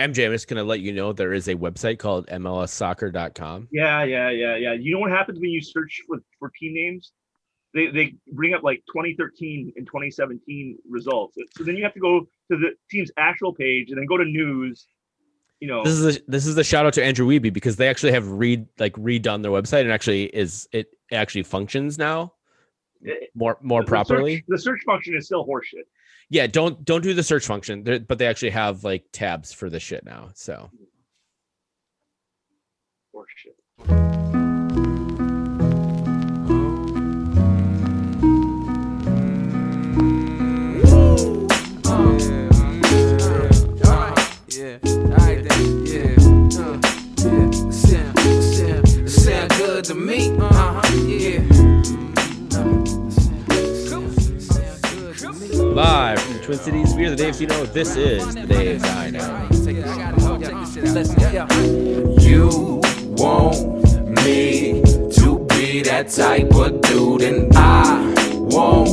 MJ, I'm just gonna let you know there is a website called MLSsoccer.com. Yeah, yeah, yeah, yeah. You know what happens when you search for, for team names? They they bring up like 2013 and 2017 results. So then you have to go to the team's actual page and then go to news. You know, This is a, this is the shout out to Andrew Wiebe because they actually have read like redone their website and actually is it actually functions now more more the properly. Search, the search function is still horseshit. Yeah, don't don't do the search function, They're- but they actually have like tabs for this shit now. So Horseshit. Yeah, alright yeah, uh, yeah, sound, sound, sound good to me, uh huh, live from the Twin Cities, we are the Daves. You know, this is the Daves. I know. You want me to be that type of dude, and I want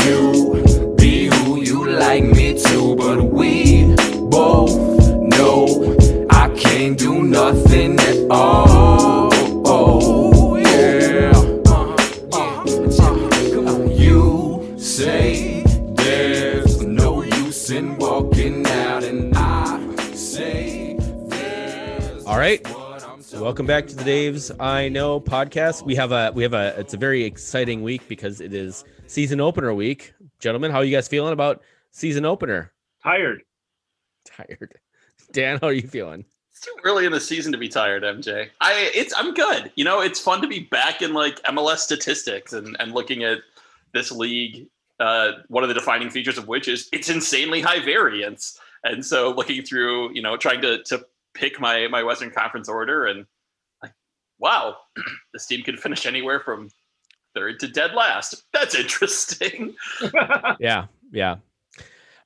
to be who you like me to, but we both know I can't do nothing at all. All right. what I'm So welcome back to the Dave's I Know podcast. We have a we have a it's a very exciting week because it is season opener week. Gentlemen, how are you guys feeling about season opener? Tired. Tired. Dan, how are you feeling? It's too early in the season to be tired, MJ. I it's I'm good. You know, it's fun to be back in like MLS statistics and, and looking at this league. Uh, one of the defining features of which is it's insanely high variance. And so looking through, you know, trying to to pick my my Western Conference order and like, wow, this team could finish anywhere from third to dead last. That's interesting. Yeah, yeah.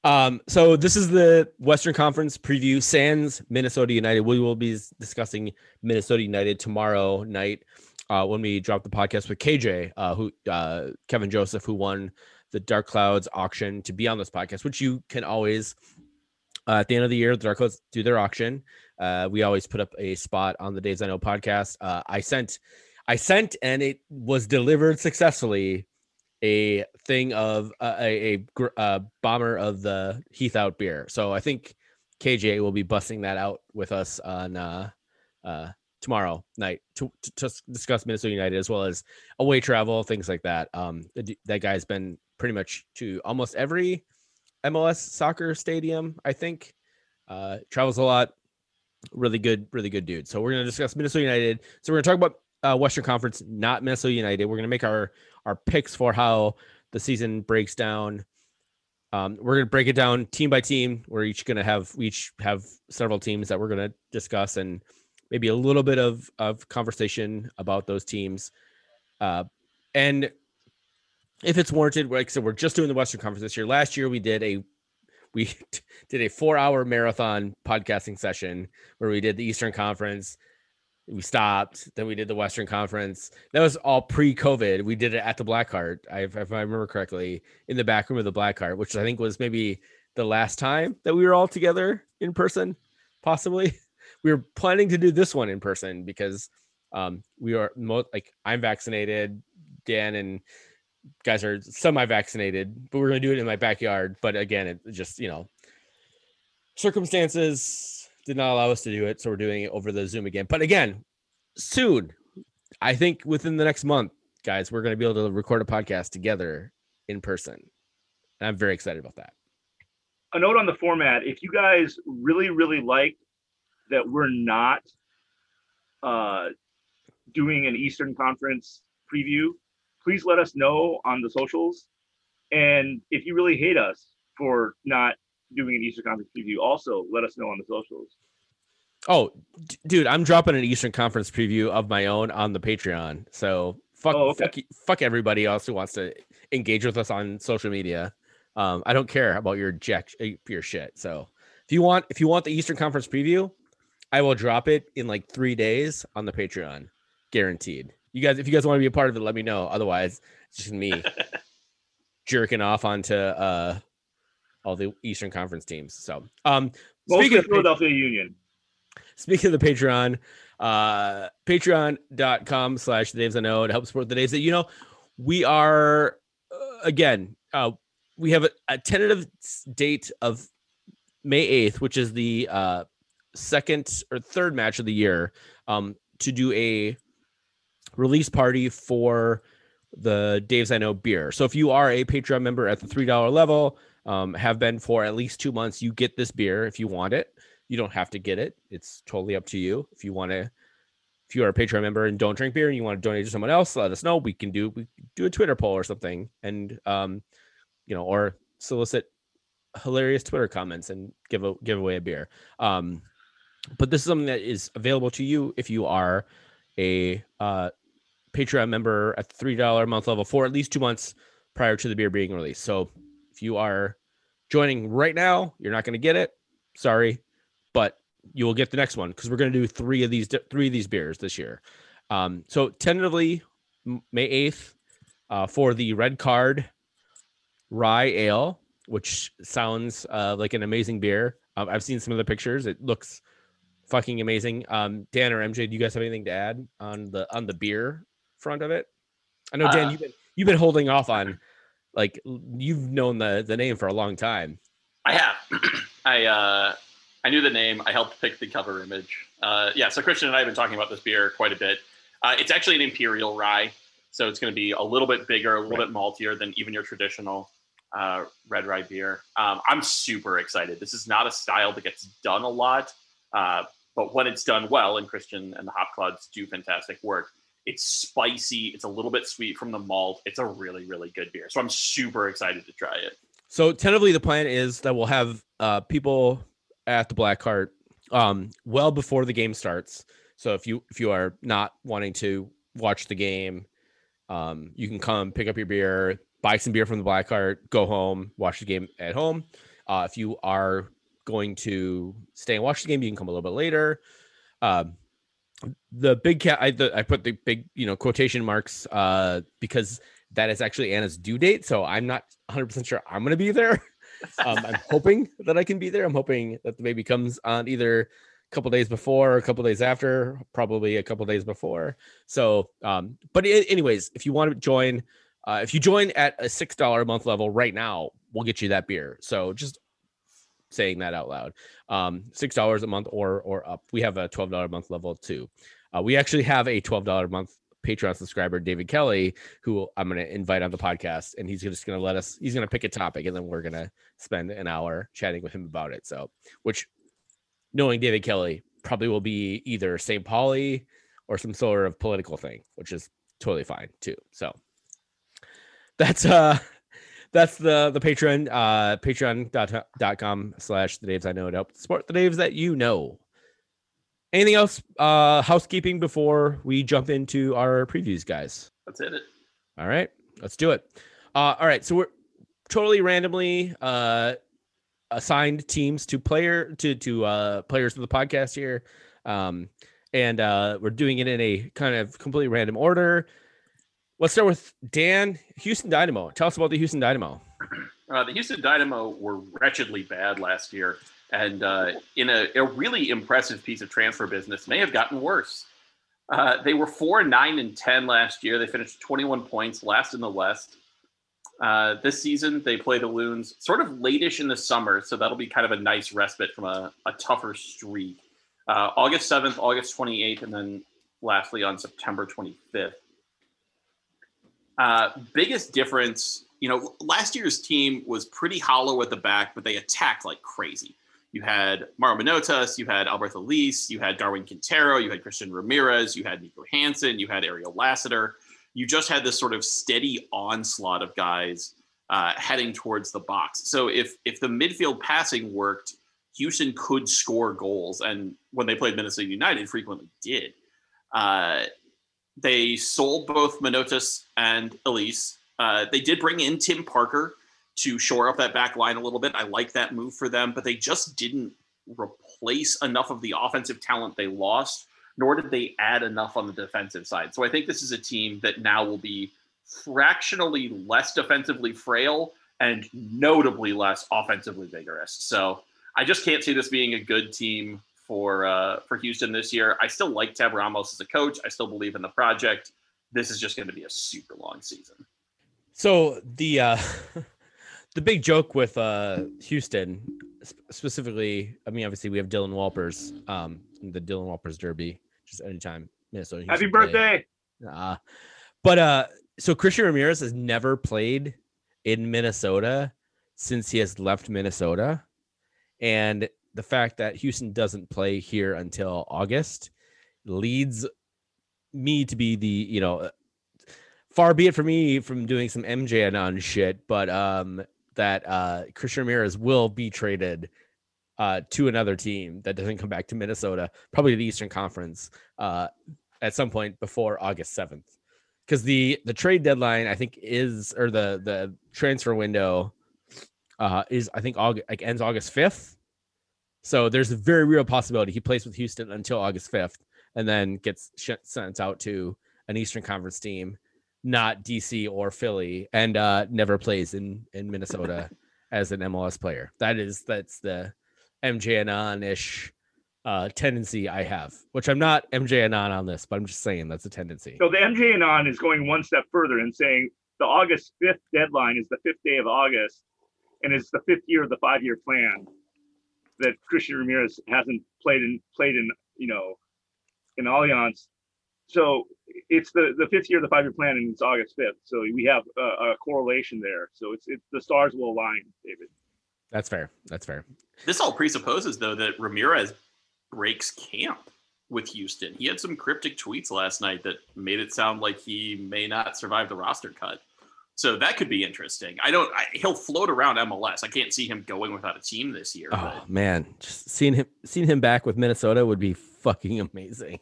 Um, so this is the Western Conference preview. Sans Minnesota United. We will be discussing Minnesota United tomorrow night uh, when we drop the podcast with KJ, uh, who uh, Kevin Joseph, who won the Dark Clouds auction to be on this podcast, which you can always uh, at the end of the year, the Dark Clouds do their auction. Uh, we always put up a spot on the Daves I Know podcast. Uh, I sent, I sent, and it was delivered successfully a thing of uh, a, a gr- uh, bomber of the Heath Out beer. So I think KJ will be busting that out with us on uh, uh, tomorrow night to, to discuss Minnesota United as well as away travel, things like that. Um, that guy's been pretty much to almost every MLS soccer stadium, I think. Uh, travels a lot. Really good, really good dude. So we're gonna discuss Minnesota United. So we're gonna talk about uh, Western Conference, not Minnesota United. We're gonna make our our picks for how the season breaks down. Um, we're gonna break it down team by team. We're each gonna have we each have several teams that we're gonna discuss and maybe a little bit of of conversation about those teams. Uh, and if it's warranted, like I said, we're just doing the Western Conference this year. Last year we did a we did a four hour marathon podcasting session where we did the Eastern Conference. We stopped, then we did the Western Conference. That was all pre COVID. We did it at the Black Heart, if I remember correctly, in the back room of the Black Heart, which I think was maybe the last time that we were all together in person, possibly. We were planning to do this one in person because um, we are mo- like I'm vaccinated, Dan and guys are semi-vaccinated, but we're gonna do it in my backyard. But again, it just you know, circumstances did not allow us to do it, so we're doing it over the Zoom again. But again, soon, I think within the next month, guys, we're gonna be able to record a podcast together in person, and I'm very excited about that. a note on the format if you guys really really like that we're not uh doing an eastern conference preview please let us know on the socials and if you really hate us for not doing an eastern conference preview also let us know on the socials Oh, d- dude, I'm dropping an Eastern Conference preview of my own on the Patreon. So fuck, Oh, okay. fuck, fuck everybody else who wants to engage with us on social media. Um, I don't care about your jack uh, your shit. So if you want, if you want the Eastern Conference preview, I will drop it in like three days on the Patreon, guaranteed. You guys, if you guys want to be a part of it, let me know. Otherwise, it's just me jerking off onto uh all the Eastern Conference teams. So, um, Mostly Speaking of Philadelphia Union. Speaking of the Patreon, uh, patreon.com slash the Daves I know to help support the Daves that you know. We are, uh, again, uh, we have a, a tentative date of May 8th, which is the uh, second or third match of the year, um, to do a release party for the Daves I Know beer. So if you are a Patreon member at the $3 level, um, have been for at least two months, you get this beer if you want it. You don't have to get it. It's totally up to you. If you want to, if you are a Patreon member and don't drink beer and you want to donate to someone else, let us know. We can do we do a Twitter poll or something, and um, you know, or solicit hilarious Twitter comments and give a give away a beer. Um, but this is something that is available to you if you are a uh, Patreon member at the three dollar a month level for at least two months prior to the beer being released. So if you are joining right now, you're not going to get it. Sorry, but you will get the next one because we're going to do three of these three of these beers this year. Um, so tentatively May eighth uh, for the red card rye ale, which sounds uh, like an amazing beer. Um, I've seen some of the pictures; it looks fucking amazing. Um, Dan or MJ, do you guys have anything to add on the on the beer front of it? I know Dan, Uh, you've been you've been holding off on like you've known the the name for a long time. I have. I uh, I knew the name. I helped pick the cover image. Uh, yeah, so Christian and I have been talking about this beer quite a bit. Uh, it's actually an imperial rye, so it's going to be a little bit bigger, a little bit maltier than even your traditional uh, red rye beer. Um, I'm super excited. This is not a style that gets done a lot, uh, but when it's done well, and Christian and the Hop Clods do fantastic work, it's spicy. It's a little bit sweet from the malt. It's a really, really good beer. So I'm super excited to try it. So tentatively, the plan is that we'll have uh, people at the Black Heart um, well before the game starts. So if you if you are not wanting to watch the game, um, you can come pick up your beer, buy some beer from the Black Heart, go home, watch the game at home. Uh, if you are going to stay and watch the game, you can come a little bit later. Um, the big cat, I, the, I put the big you know quotation marks uh, because that is actually Anna's due date. So I'm not 100% sure I'm to be there. um, I'm hoping that I can be there. I'm hoping that the baby comes on either a couple days before or a couple days after, probably a couple days before. So, um, but anyways, if you want to join, uh, if you join at a six dollar a month level right now, we'll get you that beer. So just saying that out loud, um, six dollars a month or or up. We have a twelve dollar a month level too. Uh, we actually have a twelve dollar a month Patreon subscriber, David Kelly, who I'm going to invite on the podcast, and he's just going to let us. He's going to pick a topic, and then we're going to spend an hour chatting with him about it. So, which knowing David Kelly probably will be either St. Pauli or some sort of political thing, which is totally fine too. So that's uh that's the the Patreon uh patreon.com slash the Daves I know to help support the Daves that you know. Anything else uh housekeeping before we jump into our previews, guys? That's it. All right, let's do it. Uh, all right, so we're totally randomly uh, assigned teams to player to to uh, players of the podcast here, um, and uh, we're doing it in a kind of completely random order. Let's start with Dan, Houston Dynamo. Tell us about the Houston Dynamo. Uh, the Houston Dynamo were wretchedly bad last year, and uh, in a, a really impressive piece of transfer business, may have gotten worse. Uh, they were four, nine, and ten last year. They finished 21 points, last in the West. Uh, this season, they play the Loons sort of latish in the summer, so that'll be kind of a nice respite from a, a tougher streak. Uh, August 7th, August 28th, and then lastly on September 25th. Uh, biggest difference, you know, last year's team was pretty hollow at the back, but they attacked like crazy. You had Mauro Manotas, you had Alberth Elis, you had Darwin Quintero, you had Christian Ramirez, you had Niko Hansen, you had Ariel Lassiter. You just had this sort of steady onslaught of guys uh, heading towards the box. So if if the midfield passing worked, Houston could score goals, and when they played Minnesota United, frequently did. Uh, they sold both Manotas and Elis. Uh, they did bring in Tim Parker to shore up that back line a little bit. I like that move for them, but they just didn't replace enough of the offensive talent they lost, nor did they add enough on the defensive side. So I think this is a team that now will be fractionally less defensively frail and notably less offensively vigorous. So I just can't see this being a good team for uh, for Houston this year. I still like Tab Ramos as a coach. I still believe in the project. This is just going to be a super long season. So the uh the big joke with uh Houston specifically, I mean obviously we have Dylan Walpers, um the Dylan Walpers Derby, just anytime Minnesota. Happy Houston play. birthday. Uh, but uh so Christian Ramirez has never played in Minnesota since he has left Minnesota. And the fact that Houston doesn't play here until August leads me to be the, you know, far be it for me from doing some MJ anon shit, but um that uh Christian Ramirez will be traded uh to another team that doesn't come back to Minnesota, probably the Eastern Conference, uh at some point before August 7th. Because the the trade deadline, I think, is or the the transfer window uh is I think August like ends August 5th. So there's a very real possibility he plays with Houston until August 5th and then gets sh- sent out to an Eastern Conference team not DC or Philly, and uh, never plays in in Minnesota as an MLS player. That is that's the MJ Anon ish uh, tendency I have, which I'm not MJ Anon on this, but I'm just saying that's a tendency. So the MJ Anon is going one step further and saying the August 5th deadline is the fifth day of August, and it's the fifth year of the five-year plan that Christian Ramirez hasn't played in played in you know in Allianz. So it's the the fifth year of the five-year plan, and it's August 5th. So we have a, a correlation there. So it's it's the stars will align, David. That's fair. That's fair. This all presupposes, though, that Ramirez breaks camp with Houston. He had some cryptic tweets last night that made it sound like he may not survive the roster cut. So that could be interesting. I don't. I, he'll float around MLS. I can't see him going without a team this year. Oh But man, just seeing him seeing him back with Minnesota would be fucking amazing.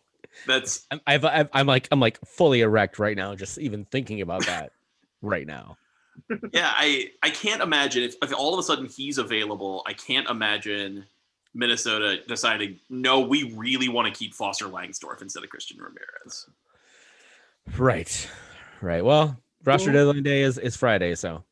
that's I'm I've, I've, I'm like I'm like fully erect right now, just even thinking about that right now. yeah. I I can't imagine if, if all of a sudden he's available. I can't imagine Minnesota deciding no, we really want to keep Foster Langsdorf instead of Christian Ramirez. Right. Right. Well, roster Mhm. deadline day is, is Friday. So,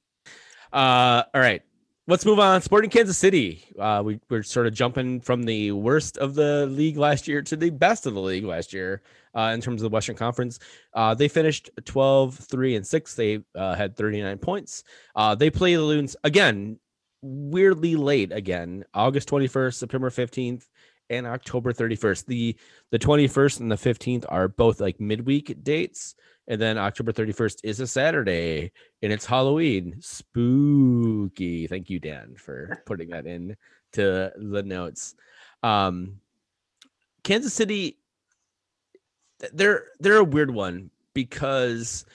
uh, all right. Let's move on. Sporting Kansas City. Uh, we, we're sort of jumping from the worst of the league last year to the best of the league last year uh, in terms of the Western Conference. Uh, they finished 12, 3, and 6. They uh, had 39 points. Uh, they play the Loons again, weirdly late again, August 21st, September 15th, and October 31st. The the 21st and the 15th are both like midweek dates and then October 31st is a Saturday and it's Halloween. Spooky. Thank you Dan for putting that in to the notes. Um Kansas City they're they're a weird one because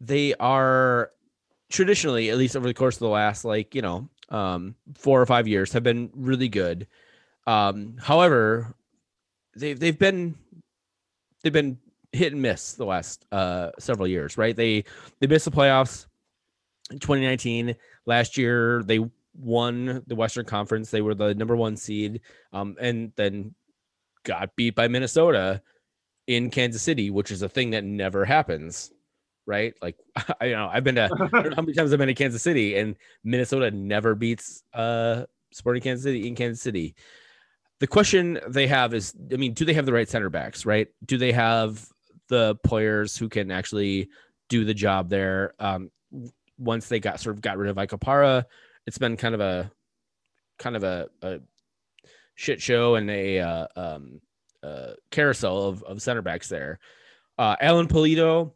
they are traditionally at least over the course of the last like, you know, um 4 or 5 years have been really good. Um however, they've they've been they've been hit and miss the last uh several years, right? They they missed the playoffs in 2019. Last year they won the Western Conference. They were the number 1 seed um and then got beat by Minnesota in Kansas City, which is a thing that never happens, right? Like I you know, I've been to how many times I've been to Kansas City and Minnesota never beats uh Sporting Kansas City in Kansas City the question they have is i mean do they have the right center backs right do they have the players who can actually do the job there. Um once they got sort of got rid of Ike Opara, it's been kind of a kind of a, a shit show and a uh, um, uh, carousel of, of center backs there. Uh, alan pulido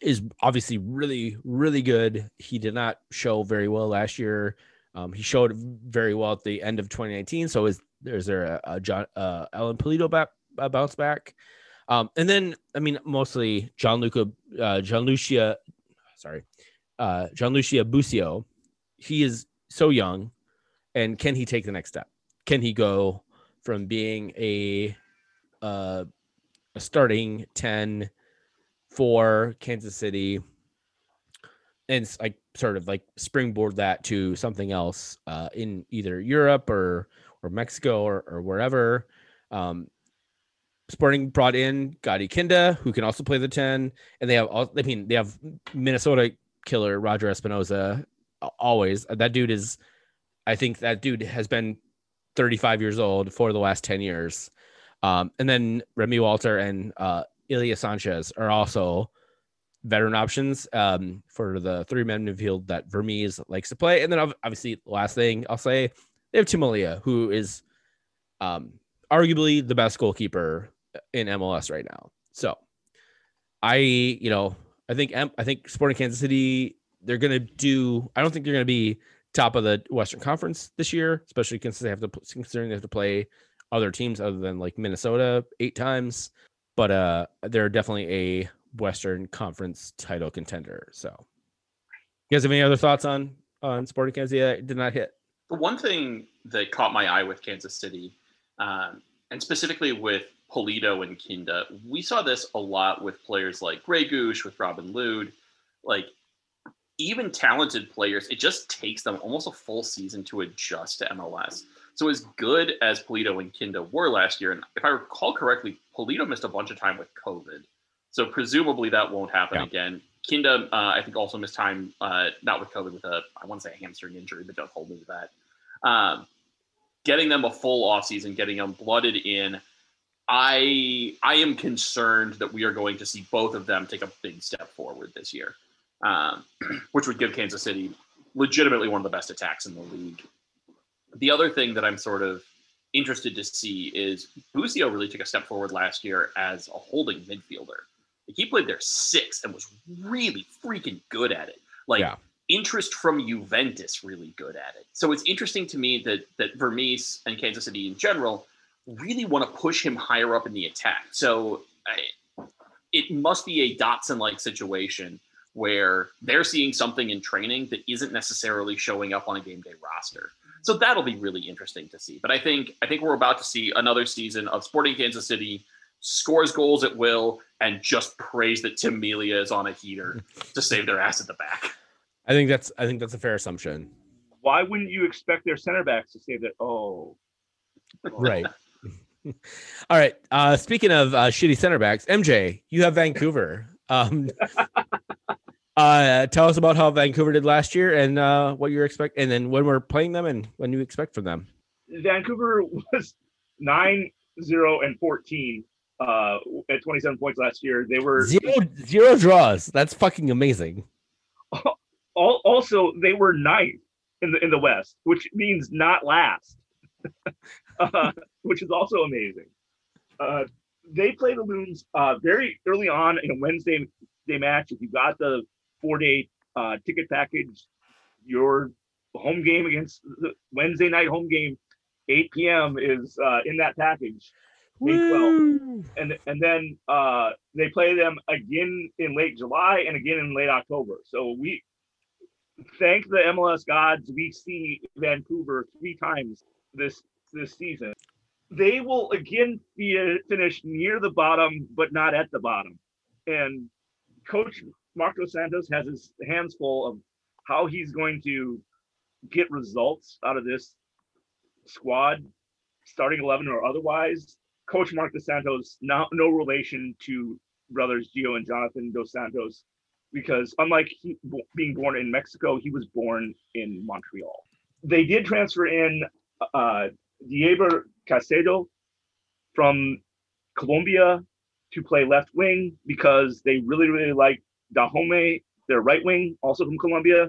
is obviously really really good. He did not show very well last year. Um, he showed very well at the end of 2019 so is there's there a, a John uh, Alan Pulido back bounce back, um, and then I mean mostly Gianluca uh, Lucia, sorry, uh, John Lucia Busio. He is so young, and can he take the next step? Can he go from being a uh, a starting ten for Kansas City? and like sort of like springboard that to something else uh, in either Europe or or Mexico or, or wherever. Um, Sporting brought in Gadi Kinda, who can also play the 10. And they have, all, I mean, they have Minnesota killer Roger Espinoza always. That dude is, I think that dude has been 35 years old for the last 10 years. Um, and then Remi Walter and uh, Ilie Sanchez are also veteran options um, for the three man midfield that Vermes likes to play. And then obviously, last thing I'll say, they have Tim who is um, arguably the best goalkeeper in MLS right now. So I, you know, I think I think Sporting Kansas City they're gonna do. I don't think they're gonna be top of the Western Conference this year, especially considering they have to considering they have to play other teams other than like Minnesota eight times. But uh, they're definitely a Western Conference title contender. So, you guys have any other thoughts on on Sporting Kansas City did not hit? The one thing that caught my eye with Kansas City, um, and specifically with Pulido and Kinda, we saw this a lot with players like Grey Goose, with Robin Lod. Like, even talented players, it just takes them almost a full season to adjust to MLS. So, as good as Pulido and Kinda were last year, and if I recall correctly, Pulido missed a bunch of time with COVID. So, presumably that won't happen Yeah. again. Kinda, uh, I think, also missed time, uh, not with COVID, with a, I want to say a hamstring injury, but don't hold me to that. Um, getting them a full offseason, getting them blooded in. I I am concerned that we are going to see both of them take a big step forward this year, um, which would give Kansas City legitimately one of the best attacks in the league. The other thing that I'm sort of interested to see is Busio really took a step forward last year as a holding midfielder. He played there six and was really freaking good at it. Like Yeah. interest from Juventus really good at it. So it's interesting to me that that Vermes and Kansas City in general really want to push him higher up in the attack. So I, it must be a Dotson like situation where they're seeing something in training that isn't necessarily showing up on a game day roster. So that'll be really interesting to see. But I think I think we're about to see another season of Sporting Kansas City scores goals at will and just praise that Tim Melia is on a heater to save their ass at the back. I think that's I think that's a fair assumption. Why wouldn't you expect their center backs to say that? Oh, Right. All right. Uh, speaking of uh, shitty center backs, MJ, you have Vancouver. Um, uh, tell us about how Vancouver did last year and uh, what you expect, and then when we're playing them and when you expect from them. Vancouver was 9 0 and 14 uh, at 27 points last year. They were Zero zero draws. That's fucking amazing. also they were ninth in the in the West, which means not last, uh, which is also amazing. Uh, they play the Loons uh, very early on in a Wednesday day match. If you got the four day uh, ticket package, your home game against the Wednesday night home game, 8 p.m. is uh, in that package. May 12th. And and then uh, they play them again in late July and again in late October. So we thank the MLS gods. We see Vancouver three times this this season. They will again be finish near the bottom, but not at the bottom. And Coach Marc Dos Santos has his hands full of how he's going to get results out of this squad, starting eleven or otherwise. Coach Marc Dos Santos, no, no relation to brothers Gio and Jonathan Dos Santos, because unlike he, being born in Mexico, he was born in Montreal. They did transfer in uh, Diego Caicedo from Colombia to play left wing because they really, really like Dájome, their right wing, also from Colombia.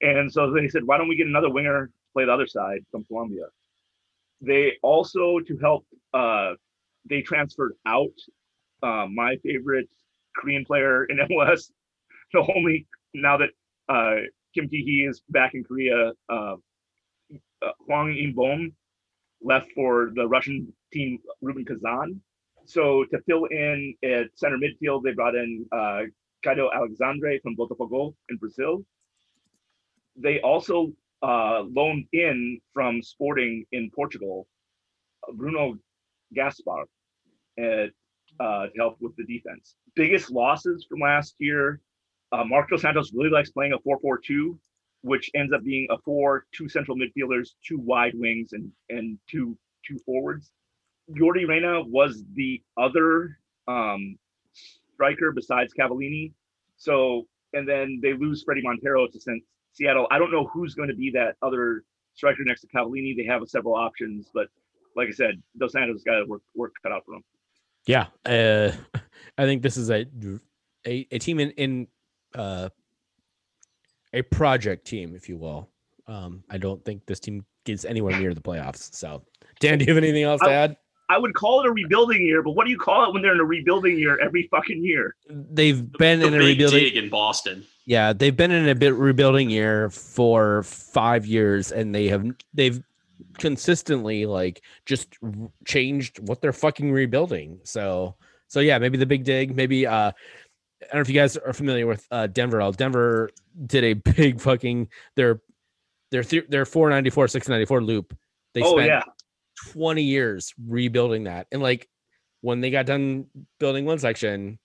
And so they said, why don't we get another winger to play the other side from Colombia? They also, to help uh, they transferred out uh, my favorite Korean player in MLS, the only now that uh, Kim Ki Hee is back in Korea, uh, uh, Hwang In-beom left for the Russian team Rubin Kazan. So to fill in at center midfield, they brought in uh, Caio Alexandre from Botafogo in Brazil. They also uh, loaned in from Sporting in Portugal, Bruno Gaspar at, uh, to help with the defense. Biggest losses from last year. Uh, Marc Dos Santos really likes playing a 4-4-2, which ends up being a four, two central midfielders, two wide wings, and and two two forwards. Yordy Reyna was the other um, striker besides Cavallini. So and then they lose Fredy Montero to Seattle. I don't know who's going to be that other striker next to Cavallini. They have several options, but like I said, Dos Santos got work work cut out for them. Yeah, uh, I think this is a a, a team in in uh, a project team, if you will. Um, I don't think this team gets anywhere near the playoffs. So, Dan, do you have anything else to I- add? I would call it a rebuilding year, but what do you call it when they're in a rebuilding year every fucking year? They've been The in a big rebuilding. dig in Boston. Yeah, they've been in a bit rebuilding year for five years, and they have they've consistently like just changed what they're fucking rebuilding. So so yeah, maybe the big dig, maybe uh I don't know if you guys are familiar with uh Denver. Uh, Denver did a big fucking their their th- their 494 694 loop. They oh spent yeah, 20 years rebuilding that. And like when they got done building one section,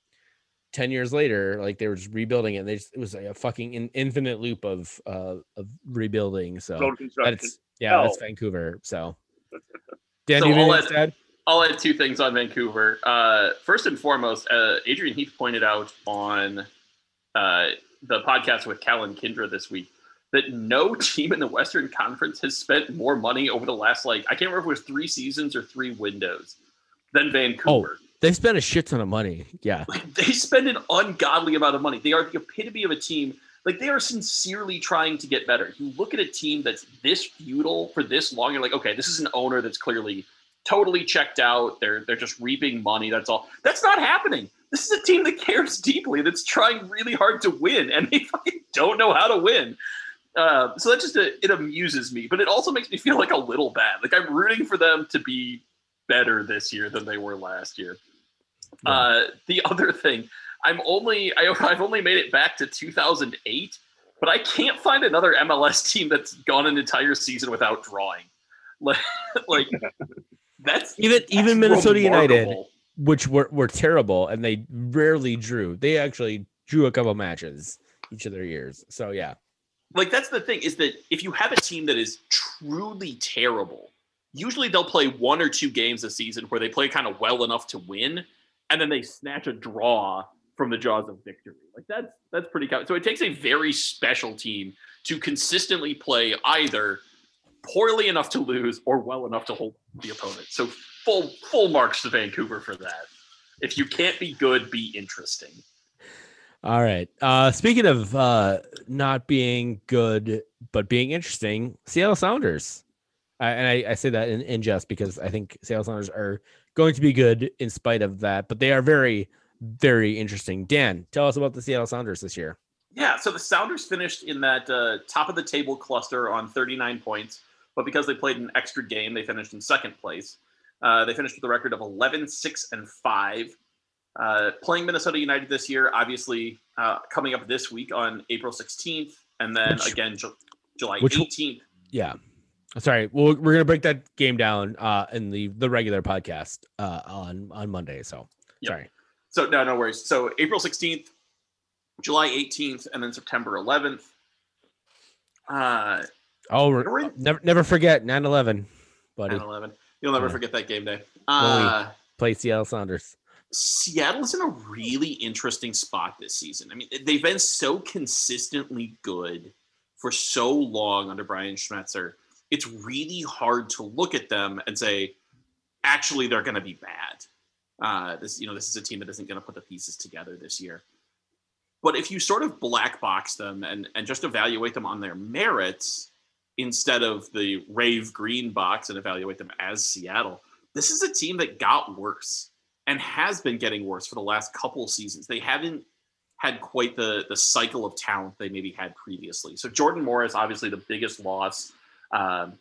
10 years later, like they were just rebuilding it. They just, it was like a fucking in, infinite loop of uh of rebuilding. So that's yeah, that's Vancouver. So Dan, So do you have I'll anything else to add? I'll add two things on Vancouver. Uh, first and foremost, uh, Adrian Heath pointed out on uh, the podcast with Callan Kindra this week that no team in the Western Conference has spent more money over the last like I can't remember if it was three seasons or three windows than Vancouver. Oh, They spent a shit ton of money. Yeah. Like they spend an ungodly amount of money. They are the epitome of a team. Like they are sincerely trying to get better. You look at a team that's this feudal for this long. You're like, okay, this is an owner that's clearly totally checked out. They're they're just reaping money. That's all. That's not happening. This is a team that cares deeply. That's trying really hard to win, and they fucking don't know how to win. Uh, so that just uh, it amuses me, but it also makes me feel like a little bad. Like I'm rooting for them to be better this year than they were last year. Uh, the other thing, I'm only I, I've only made it back to 2008, but I can't find another MLS team that's gone an entire season without drawing. Like, like that's Even even that's Minnesota United, which were, were terrible and they rarely drew. They actually drew a couple matches each of their years. So yeah. like that's the thing is that if you have a team that is truly terrible, usually they'll play one or two games a season where they play kind of well enough to win, and then they snatch a draw from the jaws of victory. Like that's that's pretty common. So it takes a very special team to consistently play either poorly enough to lose or well enough to hold the opponent. So full full marks to Vancouver for that. If you can't be good, be interesting. All right. Uh speaking of uh not being good but being interesting, Seattle Sounders. I, and I, I say that in, in jest because I think Seattle Sounders are going to be good in spite of that, but they are very, very interesting. Dan, tell us about the Seattle Sounders this year. Yeah, so the Sounders finished in that uh, top of the table cluster on 39 points, but because they played an extra game, they finished in second place. Uh, they finished with a record of 11, 6, and 5. Uh, playing Minnesota United this year, obviously uh, coming up this week on April 16th, and then Which- again Ju- July which- 18th. Yeah. Sorry. Well, we're gonna break that game down uh in the the regular podcast uh on on Monday. So Yep. sorry. So no, no worries. So April 16th, July 18th, and then September 11th. Uh, Oh, in- never never forget 9-11, buddy. 9/11. You'll never Yeah. forget that game day. Uh, Play Seattle Sounders. Seattle's in a really interesting spot this season. I mean, they've been so consistently good for so long under Brian Schmetzer. It's really hard to look at them and say, actually, they're going to be bad. Uh, this, you know, this is a team that isn't going to put the pieces together this year. But if you sort of black box them and and just evaluate them on their merits instead of the rave green box and evaluate them as Seattle, this is a team that got worse and has been getting worse for the last couple seasons. They haven't had quite the the cycle of talent they maybe had previously. So Jordan Morris, obviously the biggest loss. Um,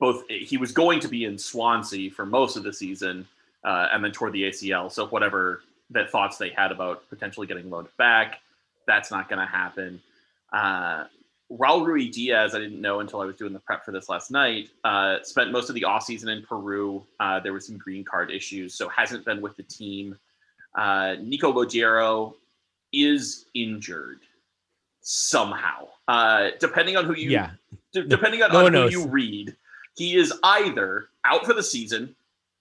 both he was going to be in Swansea for most of the season, uh, and then toward the ACL. So whatever that thoughts they had about potentially getting loaned back, that's not going to happen. Uh, Raul Ruidiaz, I didn't know until I was doing the prep for this last night. Uh, spent most of the offseason in Peru. Uh, there were some green card issues, so hasn't been with the team. Uh, Nico Lodeiro is injured somehow. Uh, depending on who you Yeah. d- depending on, No on who knows. you read, he is either out for the season,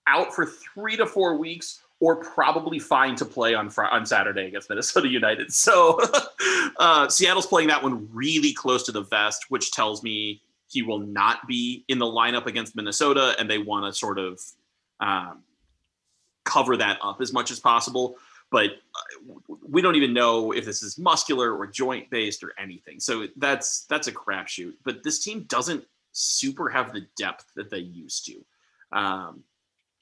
out for three to four weeks, or probably fine to play on on Saturday against Minnesota United. So uh, Seattle's playing that one really close to the vest, which tells me he will not be in the lineup against Minnesota, and they want to sort of um, cover that up as much as possible. But uh, we don't even know if this is muscular or joint based or anything. So that's that's a crapshoot. But this team doesn't super have the depth that they used to. Um,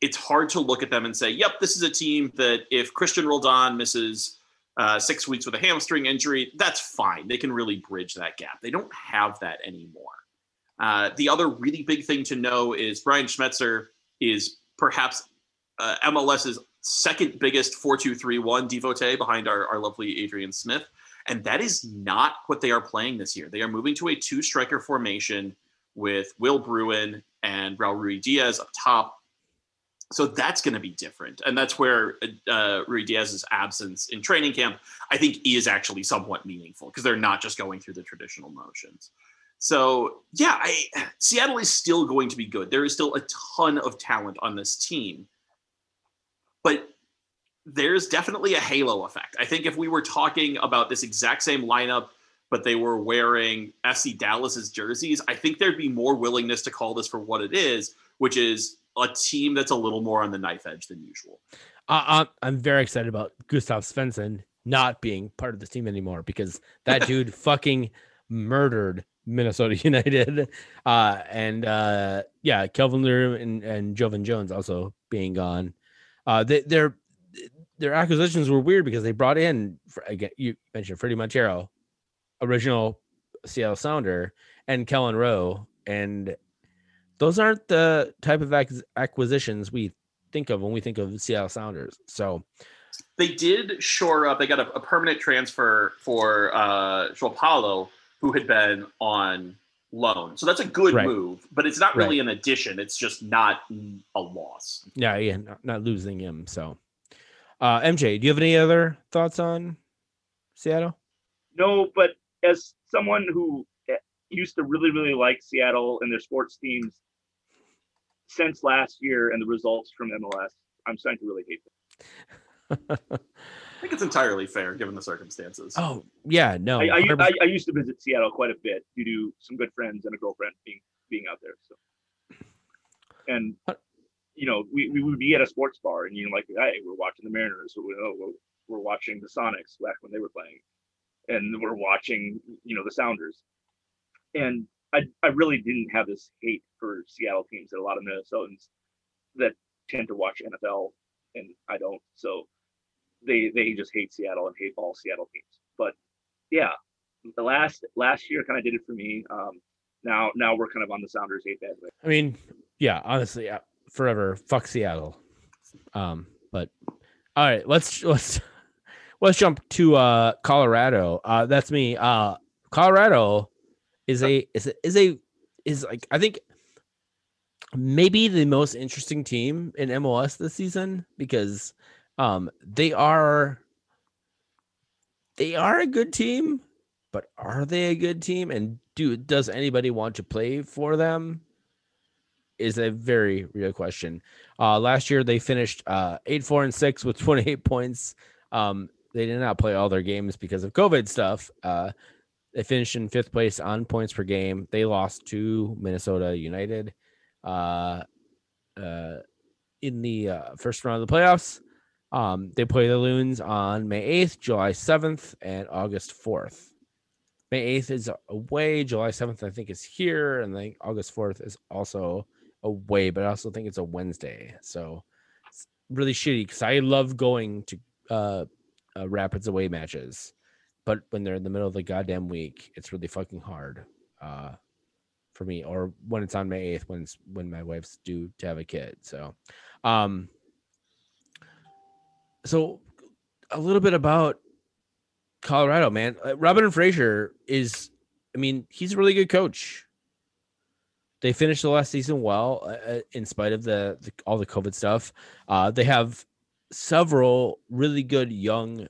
it's hard to look at them and say, "Yep, this is a team that if Cristian Roldan misses." Uh, six weeks with a hamstring injury, that's fine. They can really bridge that gap. They don't have that anymore. Uh, the other really big thing to know is Brian Schmetzer is perhaps uh, MLS's second biggest 4-2-3-1 devotee behind our, our lovely Adrian Smith. And that is not what they are playing this year. They are moving to a two striker formation with Will Bruin and Raul Ruidiaz up top. So that's going to be different. And that's where uh, Ruidiaz's absence in training camp, I think, is actually somewhat meaningful because they're not just going through the traditional motions. So yeah, I, Seattle is still going to be good. There is still a ton of talent on this team, but there's definitely a halo effect. I think if we were talking about this exact same lineup, but they were wearing FC Dallas's jerseys, I think there'd be more willingness to call this for what it is, which is a team that's a little more on the knife edge than usual. Uh, I'm very excited about Gustav Svensson not being part of this team anymore because that dude fucking murdered Minnesota United. Uh, and uh, yeah, Kelvin Leerdam and, and Joevin Jones also being gone. Uh, they, their their acquisitions were weird because they brought in again. You mentioned Fredy Montero, original Seattle Sounder, and Kelyn Rowe, and those aren't the type of acquisitions we think of when we think of Seattle Sounders. So they did shore up. They got a, a permanent transfer for uh, Joao Paulo who had been on loan. So that's a good right. move, but it's not really right. an addition. It's just not a loss. Yeah, yeah, not, not losing him. So, uh, MJ, do you have any other thoughts on Seattle? No, but as someone who used to really, really like Seattle and their sports teams since last year and the results from MLS, I'm starting to really hate them. I think it's entirely fair given the circumstances. Oh yeah, no. I, I, I, I, used to visit Seattle quite a bit due to some good friends and a girlfriend being being out there. So, and you know, we, we would be at a sports bar and you know, like, hey, we're watching the Mariners, or oh, we're, we're watching the Sonics back when they were playing, and we're watching you know the Sounders, and I I really didn't have this hate for Seattle teams that a lot of Minnesotans that tend to watch NFL and I don't. So they they just hate Seattle and hate all Seattle teams. But yeah, the last last year kind of did it for me. Um, now now we're kind of on the Sounders hate bad. I mean, yeah, honestly, yeah, forever fuck Seattle. Um, but all right, let's let's let's jump to uh Colorado. Uh, that's me. Uh, Colorado is a is a, is a is like I think maybe the most interesting team in MLS this season because um, they are they are a good team, but are they a good team? And do does anybody want to play for them? Is a very real question. Uh, last year they finished uh, eight, four, and six with 28 points. Um, they did not play all their games because of COVID stuff. Uh, they finished in fifth place on points per game. They lost to Minnesota United uh, uh, in the uh, first round of the playoffs. Um, they play the Loons on May 8th, July 7th, and August 4th. May 8th is away. July 7th, I think, is here. And then August 4th is also away, but I also think it's a Wednesday. So it's really shitty because I love going to uh, uh, Rapids away matches. But when they're in the middle of the goddamn week, it's really fucking hard uh, for me. Or when it's on May 8th, when, it's, when my wife's due to have a kid. So, um, so a little bit about Colorado, man. Uh, Robin Fraser is, I mean, he's a really good coach. They finished the last season well, uh, uh, in spite of the, the, all the COVID stuff. Uh, they have several really good young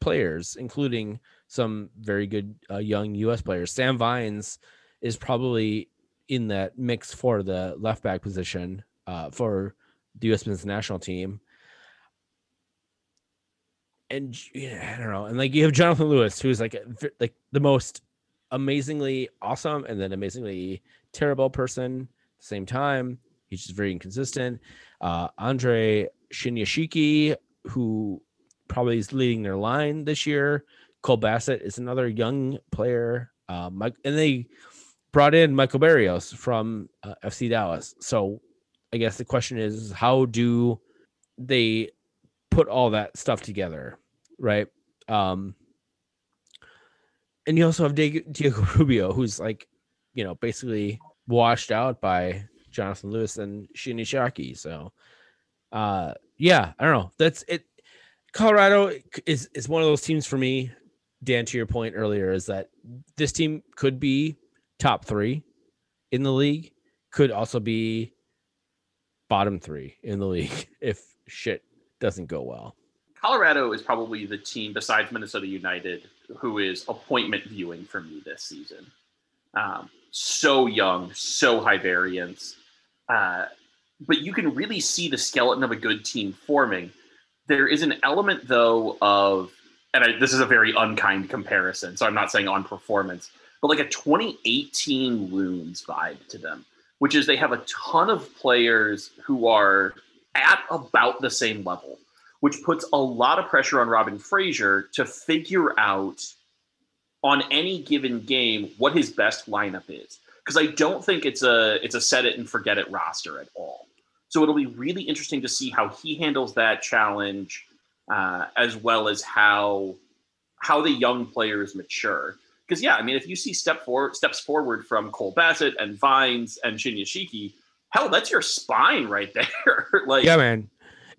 players, including some very good uh, young U.S. players. Sam Vines is probably in that mix for the left back position uh, for the U.S. men's national team and I don't know. And like you have Jonathan Lewis, who's like like the most amazingly awesome and then amazingly terrible person. At the same time, he's just very inconsistent. Uh, Andre Shinyashiki, who probably is leading their line this year. Cole Bassett is another young player. Uh, Mike, and they brought in Michael Barrios from uh, FC Dallas. So I guess the question is, how do they put all that stuff together, right? Um, and you also have Diego, Rubio, who's like, you know, basically washed out by Jonathan Lewis and Shinyashiki. So, uh, yeah, I don't know. That's it. Colorado is is one of those teams for me. Dan, to your point earlier, is that this team could be top three in the league, could also be bottom three in the league if shit doesn't go well. Colorado is probably the team besides Minnesota United who is appointment viewing for me this season. Um, so young, so high variance. Uh, but you can really see the skeleton of a good team forming. There is an element, though, of, and I, this is a very unkind comparison, so I'm not saying on performance, but like a 2018 Loons vibe to them, which is they have a ton of players who are at about the same level which puts a lot of pressure on Robin Fraser to figure out on any given game what his best lineup is. Because I don't think it's a it's a set it and forget it roster at all. So it'll be really interesting to see how he handles that challenge, uh, as well as how how the young players mature. Because yeah, I mean, if you see step forward steps forward from Cole Bassett and Vines and Shinyashiki, hell, that's your spine right there. like, yeah, man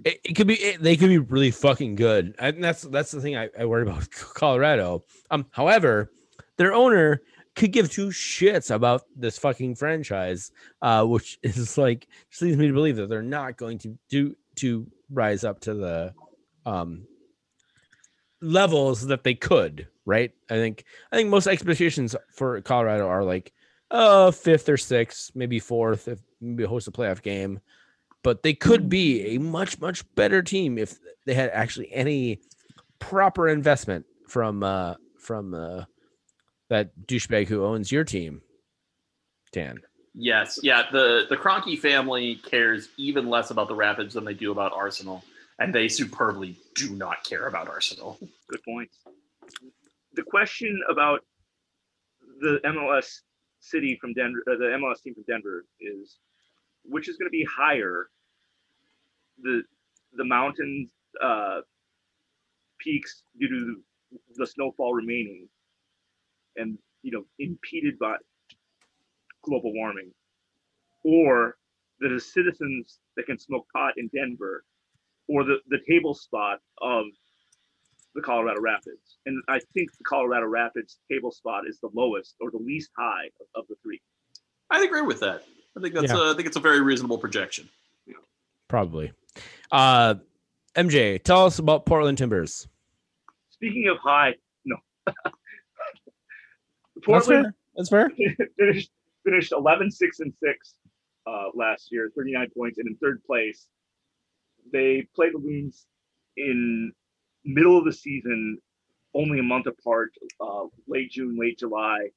it, it could be it, they could be really fucking good and that's that's the thing I, I worry about colorado um however their owner could give two shits about this fucking franchise uh which is like just leads me to believe that they're not going to do to rise up to the um levels that they could right? I think i think most expectations for colorado are like uh fifth or sixth maybe fourth if maybe host a playoff game. But they could be a much much better team if they had actually any proper investment from uh from uh that douchebag who owns your team dan? Yes. Yeah the the Kroenke family cares even less about the rapids than they do about arsenal and they superbly do not care about arsenal. Good point. The question about the mls city from denver uh, the mls team from denver is which is going to be higher the the mountains uh, peaks due to the snowfall remaining and you know impeded by global warming or the citizens that can smoke pot in denver or the, the table spot of the colorado rapids and i think the colorado rapids table spot is the lowest or the least high of, of the three i agree with that I think that's yeah. a, I think it's a very reasonable projection. Yeah. Probably. Uh, MJ, tell us about Portland Timbers. Speaking of high, no. Portland that's fair. That's fair. finished finished 11 6 and 6 uh, last year, 39 points and in third place. They played the Loons in middle of the season, only a month apart, uh, late June, late July,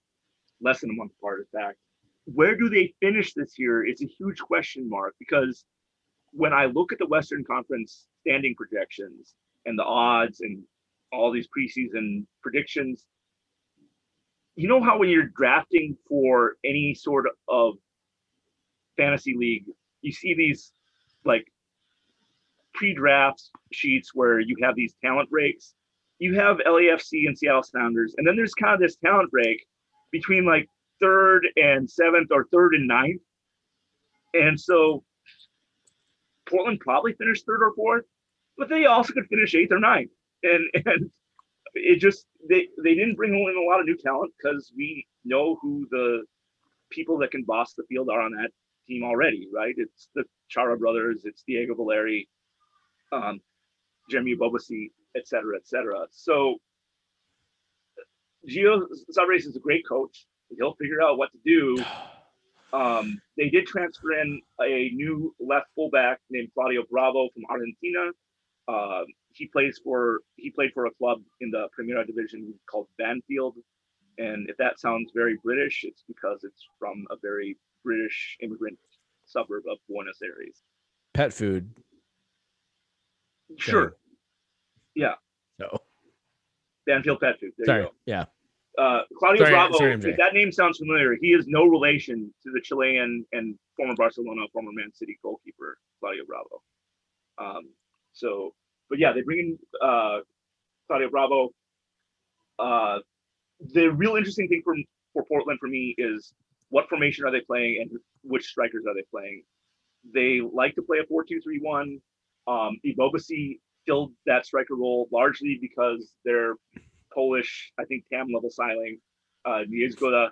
less than a month apart, in fact where do they finish this year is a huge question mark because when I look at the Western Conference standing projections and the odds and all these preseason predictions, you know how when you're drafting for any sort of fantasy league, you see these like pre-draft sheets where you have these talent breaks. You have LAFC and Seattle Sounders, and then there's kind of this talent break between like third and seventh or third and ninth. And so Portland probably finished third or fourth, but they also could finish eighth or ninth. And and it just they they didn't bring in a lot of new talent because we know who the people that can boss the field are on that team already, right? It's the Chara brothers, it's Diego Valeri, um, Jeremy Ebobisse, et cetera, et cetera. So Gio Savarese is a great coach he'll figure out what to do. Um, they did transfer in a new left fullback named Claudio Bravo from Argentina. Uh, he plays for he played for a club in the Primera division called Banfield And if that sounds very British, it's because it's from a very British immigrant suburb of Buenos Aires. Pet food. Sure. Yeah. So Banfield Pet Food. There sorry. Yeah. Uh, Claudio Sorry, Bravo, sorry, if that name sounds familiar, he is no relation to the Chilean and former Barcelona, former Man City goalkeeper, Claudio Bravo. Um, so, but yeah, they bring in uh, Claudio Bravo. Uh, the real interesting thing for, for Portland for me is what formation are they playing and which strikers are they playing? They like to play a 4 2 3 1. Um, Ebobisse filled that striker role largely because their Polish, I think TAM level signing. Uh, Niezgoda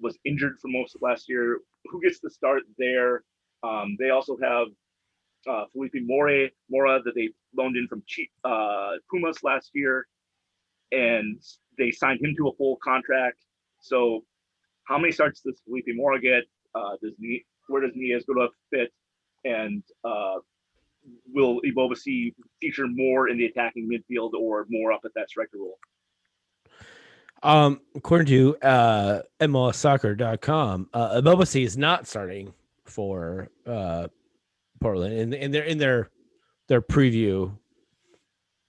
was injured for most of last year. Who gets the start there? Um, they also have uh, Felipe More, Mora that they loaned in from uh, Pumas last year, and they signed him to a full contract. So, how many starts does Felipe Mora get? Uh, does where does Niezgoda fit? And uh, will see feature more in the attacking midfield or more up at that striker role? Um, according to uh MLSsoccer.com, uh Ebobisse is not starting for uh Portland and in their in their their preview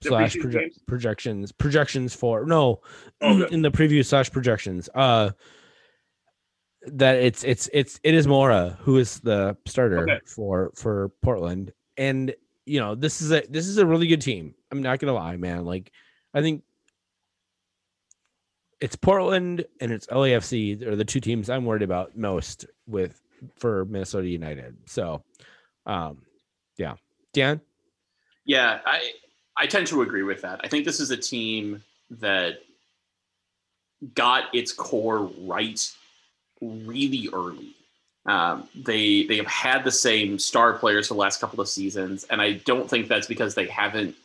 The slash proje- projections projections for no Oh, okay. in the preview slash projections uh that it's it's it's it is Mora who is the starter Okay. for for Portland. And you know this is a this is a really good team. I'm not gonna lie man. Like I think it's Portland and it's LAFC are the two teams I'm worried about most with for Minnesota United. So um yeah Dan Yeah, I I tend to agree with that. I think this is a team that got its core right really early. Um, they they have had the same star players for the last couple of seasons, and I don't think that's because they haven't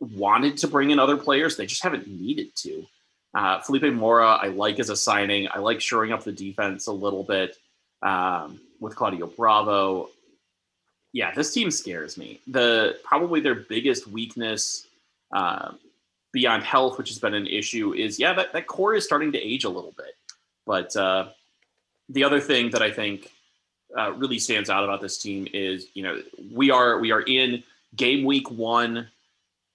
wanted to bring in other players. They just haven't needed to. Uh, Felipe Mora, I like as a signing. I like shoring up the defense a little bit um, with Claudio Bravo yeah, this team scares me. The probably their biggest weakness uh, beyond health, which has been an issue, is yeah that, that core is starting to age a little bit. But uh, the other thing that I think uh, really stands out about this team is you know we are we are in game week one.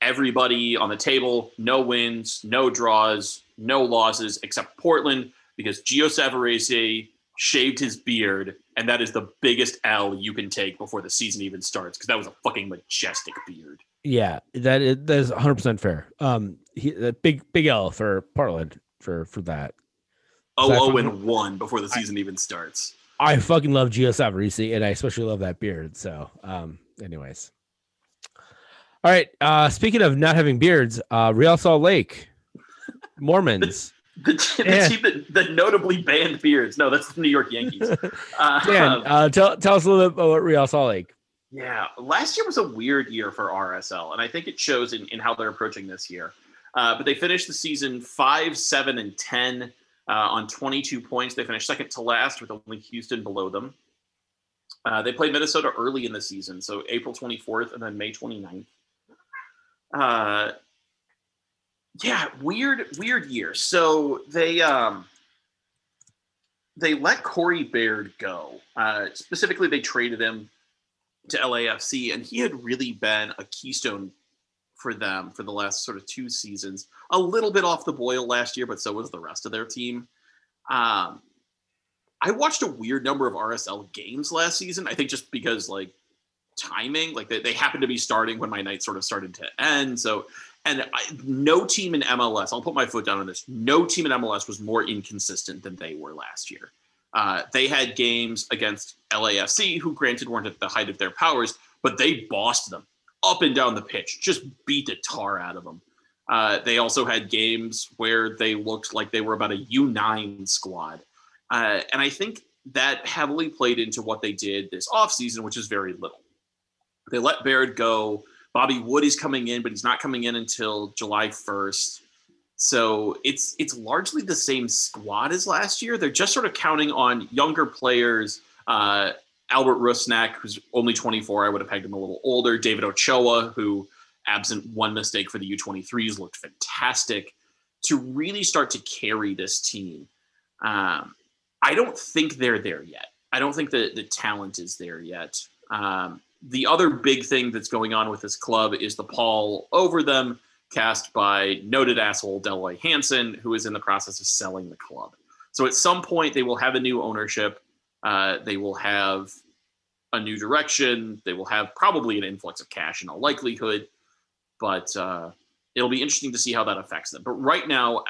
Everybody on the table, no wins, no draws, no losses, except Portland because Gio Savarese shaved his beard, and that is the biggest L you can take before the season even starts because that was a fucking majestic beard. Yeah, that is, that is 100 percent fair. Um, he, the big big L for Portland for for that. Oh, So I oh, and one before the season even starts. I fucking love Gio Savarese, and I especially love that beard. So, um, anyways, all right. Uh, speaking of not having beards, uh, Real Salt Lake Mormons. The, the Yeah. team that, that notably banned beards. No, that's the New York Yankees. Uh, Dan, uh, tell tell us a little bit about Real Salt Lake. Yeah, last year was a weird year for RSL, and I think it shows in, in how they're approaching this year. Uh, but they finished the season five, seven, and ten uh, on 22 points. They finished second to last with only Houston below them. Uh, they played Minnesota early in the season, so April 24th and then May 29th. Yeah, weird, weird year. So they um, they let Corey Baird go. Uh, specifically, they traded him to LAFC, and he had really been a keystone for them for the last sort of two seasons. A little bit off the boil last year, but so was the rest of their team. Um, I watched a weird number of RSL games last season. I think just because like timing, like they, they happened to be starting when my night sort of started to end. So, and I, no team in MLS, I'll put my foot down on this. No team in MLS was more inconsistent than they were last year. Uh, they had games against LAFC, who granted weren't at the height of their powers, but they bossed them up and down the pitch, just beat the tar out of them. Uh, they also had games where they looked like they were about a U9 squad. Uh, and I think that heavily played into what they did this offseason, which is very little. They let Baird go. Bobby Wood is coming in, but he's not coming in until July 1st. So it's it's largely the same squad as last year. They're just sort of counting on younger players. Uh, Albert Rusnak, who's only 24, I would have pegged him a little older. David Ochoa, who, absent one mistake for the U23s, looked fantastic. to really start to carry this team. Um, I don't think they're there yet. I don't think that the talent is there yet. Um, the other big thing that's going on with this club is the pall over them cast by noted asshole Dell Loy Hansen, who is in the process of selling the club. So at some point, they will have a new ownership. Uh, they will have a new direction. They will have probably an influx of cash in all likelihood, but uh, it'll be interesting to see how that affects them. But right now,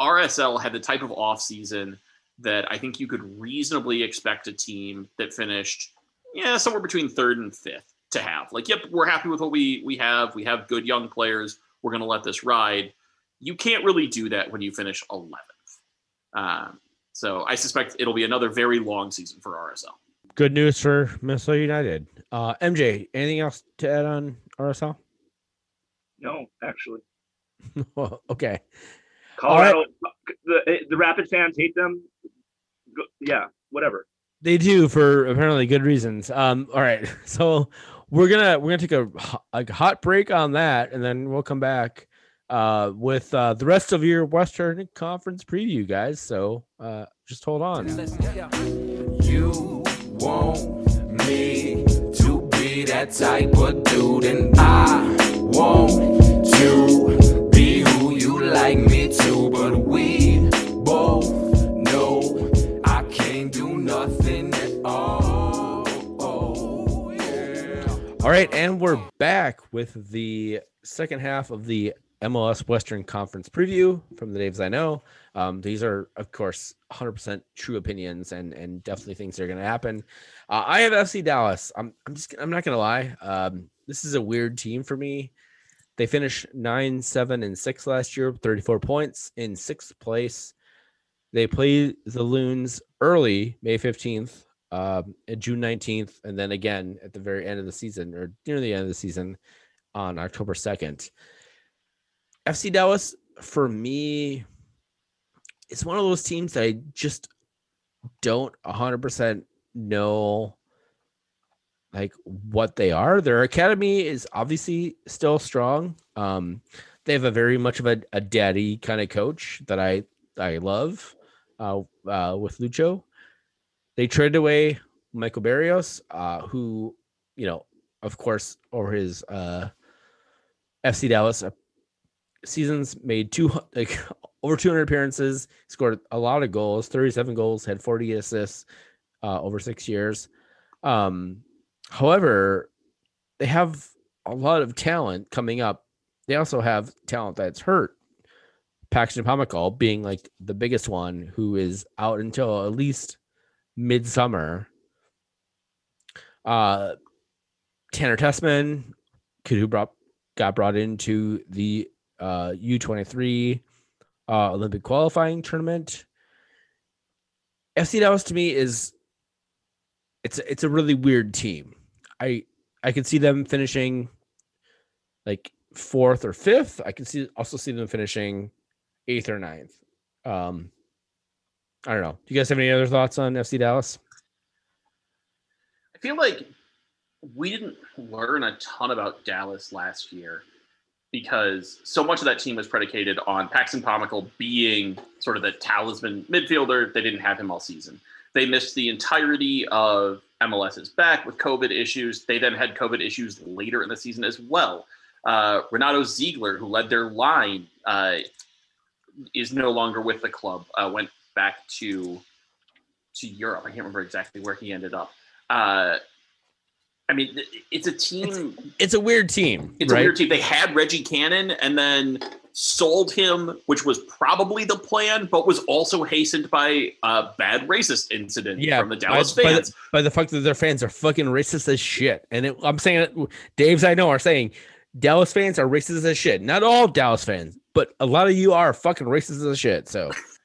RSL had the type of offseason that I think you could reasonably expect a team that finished, yeah, somewhere between third and fifth to have. Like, yep, we're happy with what we we have. We have good young players. We're going to let this ride. You can't really do that when you finish 11th. Um, so I suspect it'll be another very long season for RSL. Good news for Minnesota United. Uh, MJ, anything else to add on RSL? No, actually, okay. Colorado. The the Rapid fans hate them. Yeah, whatever. They do for apparently good reasons. Um, all right, so we're gonna we're gonna take a, a hot break on that, and then we'll come back uh, with uh, the rest of your Western Conference preview, guys. So uh, just hold on. You want me to be that type of dude, and I want to be who you like me to. But we All right, and we're back with the second half of the MLS Western Conference preview from the Daves I know. Um, these are, of course, 100% true opinions and and definitely things that are going to happen. Uh, I have FC Dallas. I'm I'm just I'm not going to lie. Um, this is a weird team for me. They finished nine, seven, and six last year, 34 points in sixth place. They played the Loons early, May 15th, um, June 19th, and then again at the very end of the season or near the end of the season on October 2nd. FC Dallas, for me, it's one of those teams that I just don't 100% know like what they are. Their academy is obviously still strong. Um, they have a very much of a, a daddy kind of coach that I I love uh, uh, with Lucho. They traded away Michael Barrios, uh, who you know, of course, over his uh, FC Dallas uh, seasons made two like over 200 appearances, scored a lot of goals, 37 goals, had 40 assists uh, over six years. Um, however, they have a lot of talent coming up. They also have talent that's hurt. Paxton Pomykal being like the biggest one, who is out until at least midsummer. Uh, Tanner Tessman, kid who brought got brought into the uh, U23 uh, Olympic qualifying tournament. FC Dallas to me is it's it's a really weird team. I I can see them finishing like fourth or fifth. I can see also see them finishing eighth or ninth. Um, I don't know. Do you guys have any other thoughts on FC Dallas? I feel like we didn't learn a ton about Dallas last year because so much of that team was predicated on Paxton Pomykal being sort of the talisman midfielder. They didn't have him all season. They missed the entirety of MLS's back with COVID issues. They then had COVID issues later in the season as well. Uh, Renato Ziegler, who led their line, uh, is no longer with the club. Uh, went back to to Europe. I can't remember exactly where he ended up. Uh, I mean, it's a team. It's a weird team. It's right? a weird team. They had Reggie Cannon and then sold him, which was probably the plan, but was also hastened by a bad racist incident Yeah, from the Dallas by, by fans. the, by the fact that their fans are fucking racist as shit. And it, I'm saying it, Dave's I know are saying Dallas fans are racist as shit. Not all Dallas fans, but a lot of you are fucking racist as shit. So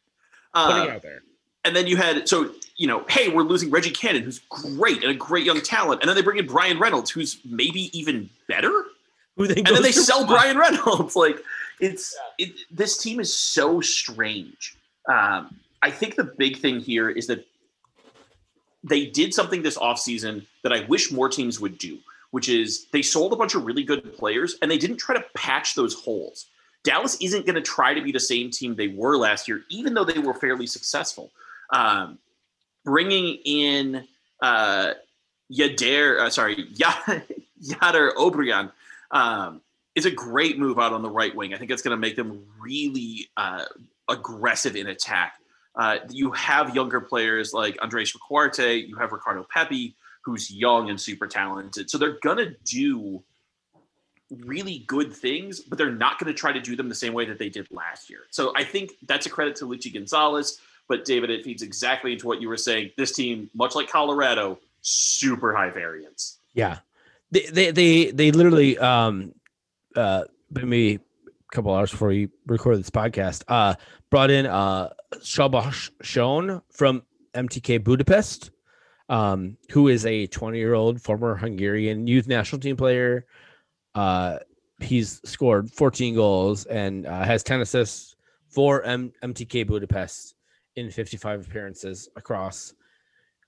putting it out there. and then you had so you know, hey, we're losing Reggie Cannon, who's great and a great young talent, and then they bring in Bryan Reynolds, who's maybe even better. Who then and then they sell Bryan Reynolds. Like it's it, this team is so strange. Um, I think the big thing here is that they did something this offseason that I wish more teams would do, which is they sold a bunch of really good players and they didn't try to patch those holes. Dallas isn't going to try to be the same team they were last year, even though they were fairly successful. Um, bringing in uh, Jader, uh, sorry, Jader Obrian um, is a great move out on the right wing. I think it's going to make them really uh, aggressive in attack. Uh, you have younger players like Andres Ricaurte, you have Ricardo Pepi, who's young and super talented. So they're going to do really good things, but they're not going to try to do them the same way that they did last year. So I think that's a credit to Luchi Gonzalez. But David, it feeds exactly into what you were saying. This team, much like Colorado, super high variance. Yeah, they they they, they literally um uh maybe a couple hours before we recorded this podcast uh brought in uh Szabolcs Schön from MTK Budapest, um, who is a 20 year old former Hungarian youth national team player. Uh, he's scored 14 goals and uh, has 10 assists for M- MTK Budapest in 55 appearances across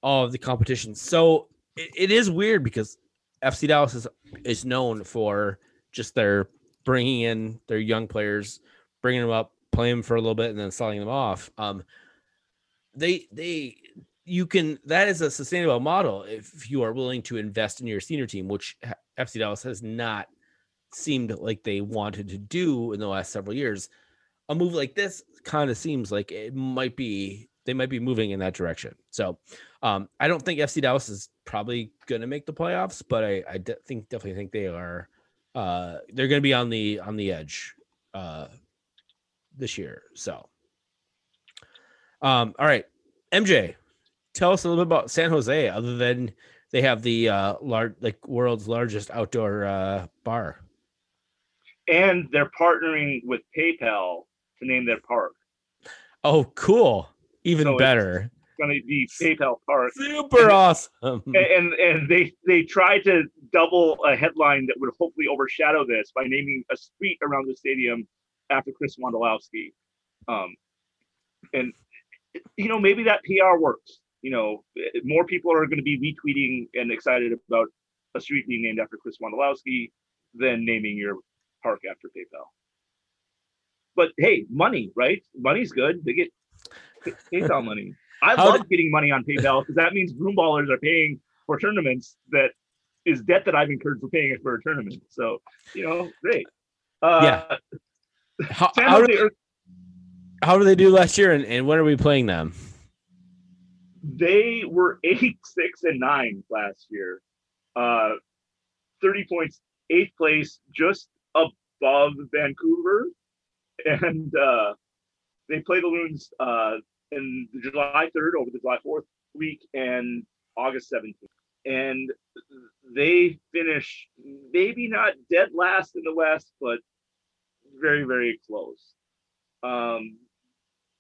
all of the competitions. So it, it is weird because FC Dallas is, is known for just their bringing in their young players, bringing them up, playing them for a little bit, and then selling them off. Um, they they you can that is a sustainable model if you are willing to invest in your senior team, which FC Dallas has not seemed like they wanted to do in the last several years. A move like this kind of seems like it might be they might be moving in that direction. So um, I don't think FC Dallas is probably going to make the playoffs, but I, I de- think definitely think they are. Uh, they're going to be on the on the edge uh, this year. So, um, all right, MJ, tell us a little bit about San Jose. Other than they have the uh, large, like world's largest outdoor uh, bar, and they're partnering with PayPal to name their park. Oh, cool! Even So it's- better. Going to be PayPal Park, Super and- awesome. and and, and they they tried to double a headline that would hopefully overshadow this by naming a street around the stadium after Chris Wondolowski. Um, and you know maybe that PR works. You know, more people are going to be retweeting and excited about a street being named after Chris Wondolowski than naming your park after PayPal. But hey, money, right? Money's good. They get PayPal money. I How love getting money on PayPal because that means room ballers are paying for tournaments that is debt that I've incurred for paying it for a tournament. So, you know, great. Uh, Yeah. How, how, did, Earth- how did they do last year, and, and when are we playing them? they were eight, six, and nine last year. Uh, 30 points, eighth place, just above Vancouver. And uh, they play the Loons uh, in the July 3rd over the July 4th week and August 17th. And they finish maybe not dead last in the West, but very, very close. Um,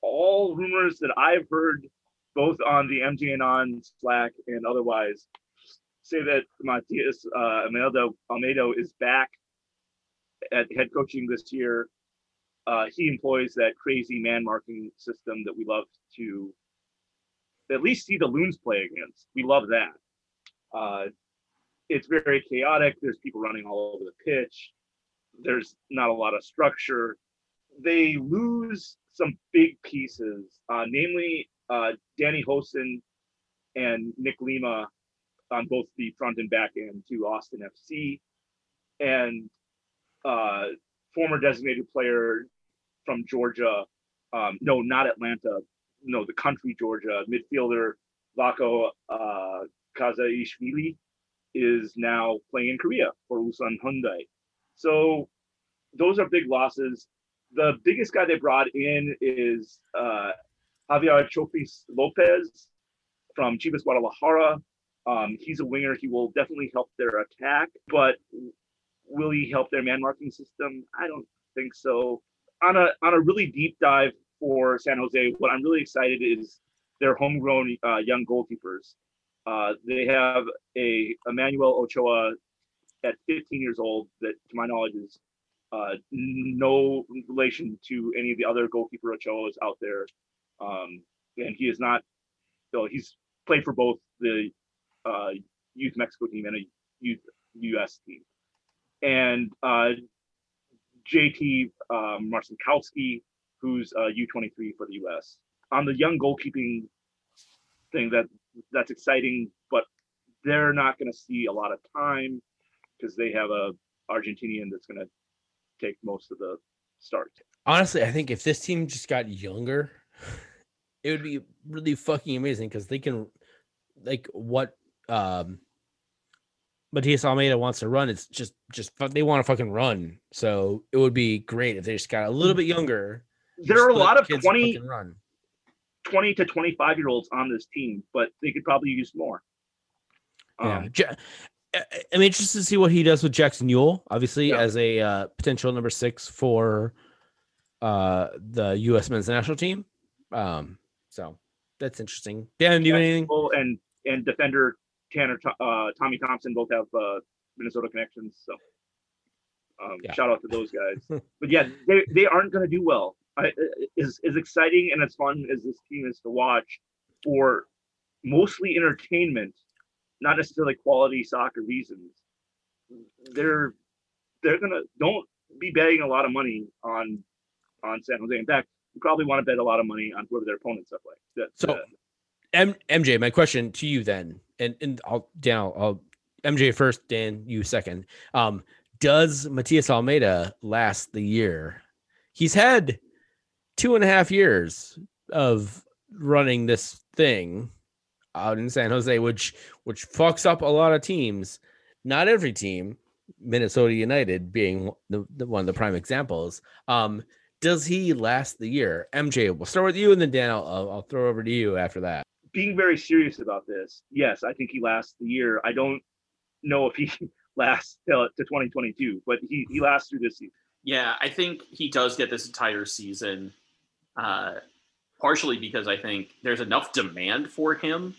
all rumors that I've heard both on the MGN on Slack and otherwise, say that Matias uh, Almeyda, is back at head coaching this year. Uh, he employs that crazy man marking system that we love to at least see the loons play against. We love that. Uh, it's very chaotic. There's people running all over the pitch. There's not a lot of structure. They lose some big pieces, uh, namely uh, Danny Hoesen and Nick Lima on both the front and back end to Austin FC, and uh, former designated player from Georgia. Um, no, not Atlanta. No, the country Georgia midfielder Vako uh, Qazaishvili is now playing in Korea for Ulsan Hyundai. So those are big losses. The biggest guy they brought in is uh, Javier Chofis Lopez from Chivas Guadalajara. Um, he's a winger. He will definitely help their attack, but will he help their man marking system? I don't think so. On a on a really deep dive for San Jose, what I'm really excited is their homegrown uh, young goalkeepers. Uh, they have a Emmanuel Ochoa at 15 years old that, to my knowledge, is uh, no relation to any of the other goalkeeper Ochoas out there. Um, and he is not, so he's played for both the uh, youth Mexico team and a youth US team. And uh, JT um, Marcinkowski, who's uh, U23 for the US. On the young goalkeeping thing, that that's exciting, but they're not going to see a lot of time because they have a Argentinian that's going to take most of the start. Honestly, I think if this team just got younger, it would be really fucking amazing because they can, like, what um Matias Almeyda wants to run. It's just, just they want to fucking run. So it would be great if they just got a little bit younger. There are a lot of kids 20, run. 20 to 25 year olds on this team, but they could probably use more. Yeah, Um, I- I'm interested to see what he does with Jackson Yueill, obviously Yeah. as a uh, potential number six for uh, the U.S. men's national team. Um, so that's interesting. Dan, do you have anything? And and defender Tanner uh, Tommy Thompson both have uh, Minnesota connections. So um, Yeah. shout out to those guys. but yeah, they, they aren't going to do well. I, as as exciting and as fun as this team is to watch, for mostly entertainment, not necessarily quality soccer reasons. They're they're gonna don't be betting a lot of money on on San Jose. In fact, you probably want to bet a lot of money on whoever their opponents are playing. That- So- that- M- MJ, my question to you then, and and I'll Dan, I'll, I'll MJ first, Dan, you second. Um, does Matias Almeyda last the year? He's had two and a half years of running this thing out in San Jose, which which fucks up a lot of teams. Not every team, Minnesota United being the, the one of the prime examples. Um, does he last the year? MJ, we'll start with you, and then Dan, I'll, I'll, I'll throw over to you after that. Being very serious about this, yes, I think he lasts the year. I don't know if he lasts to 2022, but he, he lasts through this season. Yeah, I think he does get this entire season, uh, partially because I think there's enough demand for him,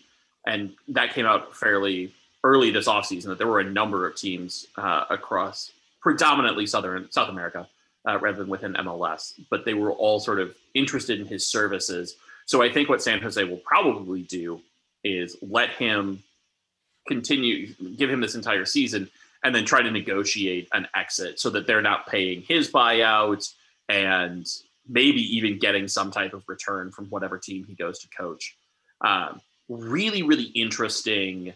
and that came out fairly early this offseason that there were a number of teams uh, across predominantly Southern South America uh, rather than within MLS, but they were all sort of interested in his services. So I think what San Jose will probably do is let him continue, give him this entire season, and then try to negotiate an exit so that they're not paying his buyout and maybe even getting some type of return from whatever team he goes to coach. Um, really, really interesting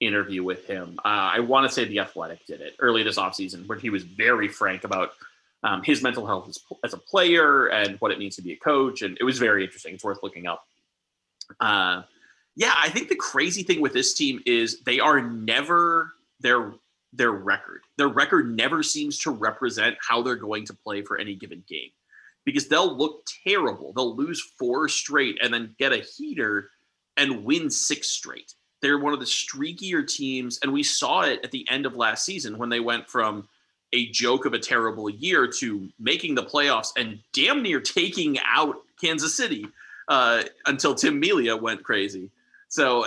interview with him. Uh, I want to say The Athletic did it early this offseason where he was very frank about um, his mental health as, as a player and what it means to be a coach. And it was very interesting. It's worth looking up. Uh, yeah, I think the crazy thing with this team is they are never their their record. Their record never seems to represent how they're going to play for any given game because they'll look terrible. They'll lose four straight and then get a heater and win six straight. They're one of the streakier teams, and we saw it at the end of last season when they went from a joke of a terrible year to making the playoffs and damn near taking out Kansas City uh, until Tim Melia went crazy. So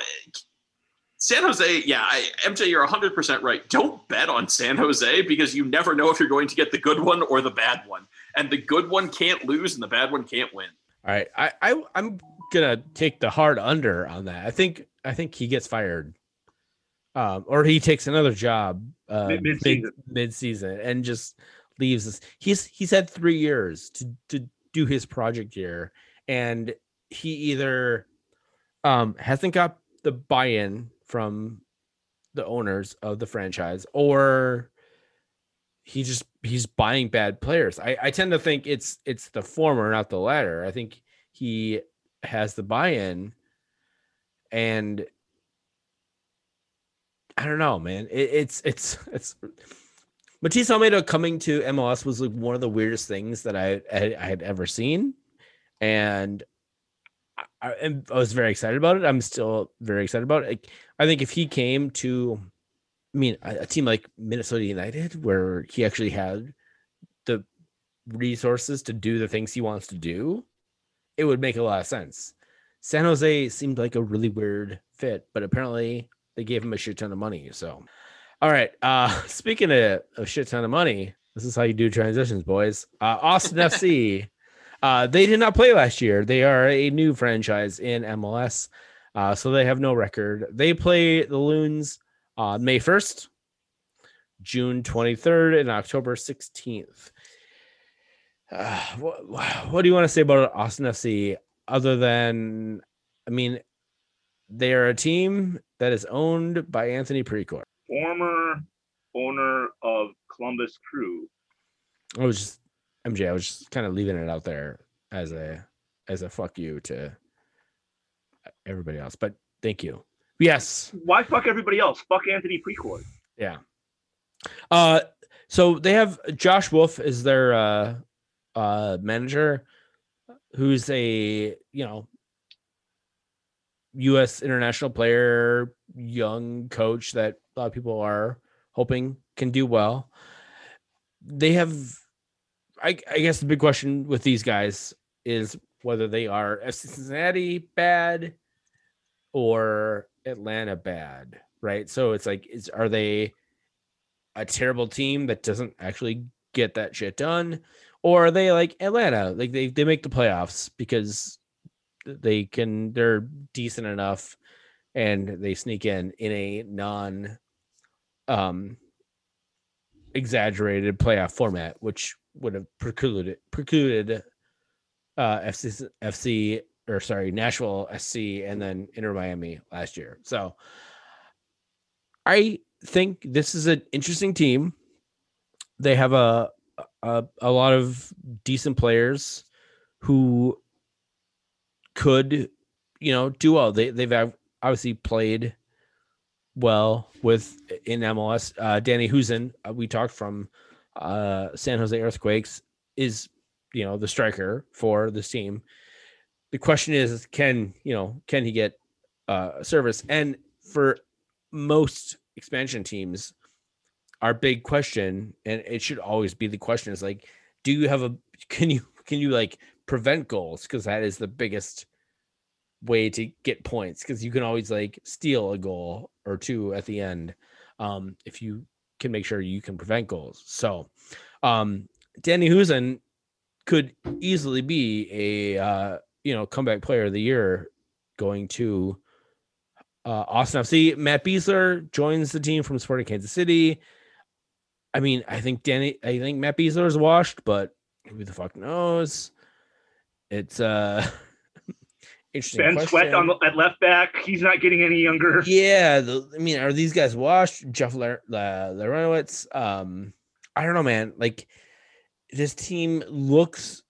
San Jose, yeah, I, MJ, you're 100% right. Don't bet on San Jose because you never know if you're going to get the good one or the bad one. And the good one can't lose and the bad one can't win. All right, I, I I'm gonna take the hard under on that. I think I think he gets fired, um, or he takes another job uh, Mid- mid mid-season. mid season and just leaves us. He's he's had three years to to do his project here, and he either um hasn't got the buy-in from the owners of the franchise, or he just he's buying bad players. I, I tend to think it's it's the former, not the latter. I think he has the buy-in, and I don't know, man. It, it's it's it's Matias Almeyda coming to MLS was like one of the weirdest things that I I, I had ever seen, and I, I, was very excited about it. I'm still very excited about it. I think if he came to, I mean, a, a team like Minnesota United, where he actually had the resources to do the things he wants to do, it would make a lot of sense. San Jose seemed like a really weird fit, but apparently they gave him a shit ton of money. So, all right. Uh, speaking of a shit ton of money, this is how you do transitions, boys. Uh, Austin FC. Uh, they did not play last year. They are a new franchise in MLS, uh, so they have no record. They play the Loons on May 1st, June 23rd, and October 16th. Uh, what, what do you want to say about Austin FC other than, I mean, they are a team that is owned by Anthony Precourt. Former owner of Columbus Crew. I was just MJ. I was just kind of leaving it out there as a as a fuck you to everybody else. But thank you. Yes. Why fuck everybody else? Fuck Anthony Precourt. Yeah. Uh. So they have Josh Wolff is their uh uh manager, who's a you know U.S. international player, young coach that a lot of people are hoping can do well. They have, I, I guess, the big question with these guys is whether they are FC Cincinnati bad or Atlanta bad, right? So it's like, is are they a terrible team that doesn't actually get that shit done, or are they like Atlanta, like they they make the playoffs because they can they're decent enough and they sneak in in a non um exaggerated playoff format which would have precluded precluded uh FC FC or sorry Nashville SC and then Inter Miami last year. So I think this is an interesting team. They have a a, a lot of decent players who could, you know, do well. They they've obviously played well with in MLS. Uh, Danny Hoesen, uh, we talked from uh, San Jose Earthquakes, is you know the striker for this team. The question is, can you know can he get uh, service? And for most expansion teams, our big question, and it should always be the question, is like, do you have a can you can you like prevent goals because that is the biggest way to get points because you can always like steal a goal or two at the end um, if you can make sure you can prevent goals. So, um, Danny Hoesen could easily be a uh, you know comeback player of the year going to uh, Austin FC. Matt Besler joins the team from Sporting Kansas City. I mean, I think Danny, I think Matt Besler is washed, but who the fuck knows? It's uh interesting. Ben question. Sweat on the, at left back. He's not getting any younger. Yeah, the, I mean, are these guys washed? Jeff Ler- Larentowicz. Um, I don't know, man. Like this team looks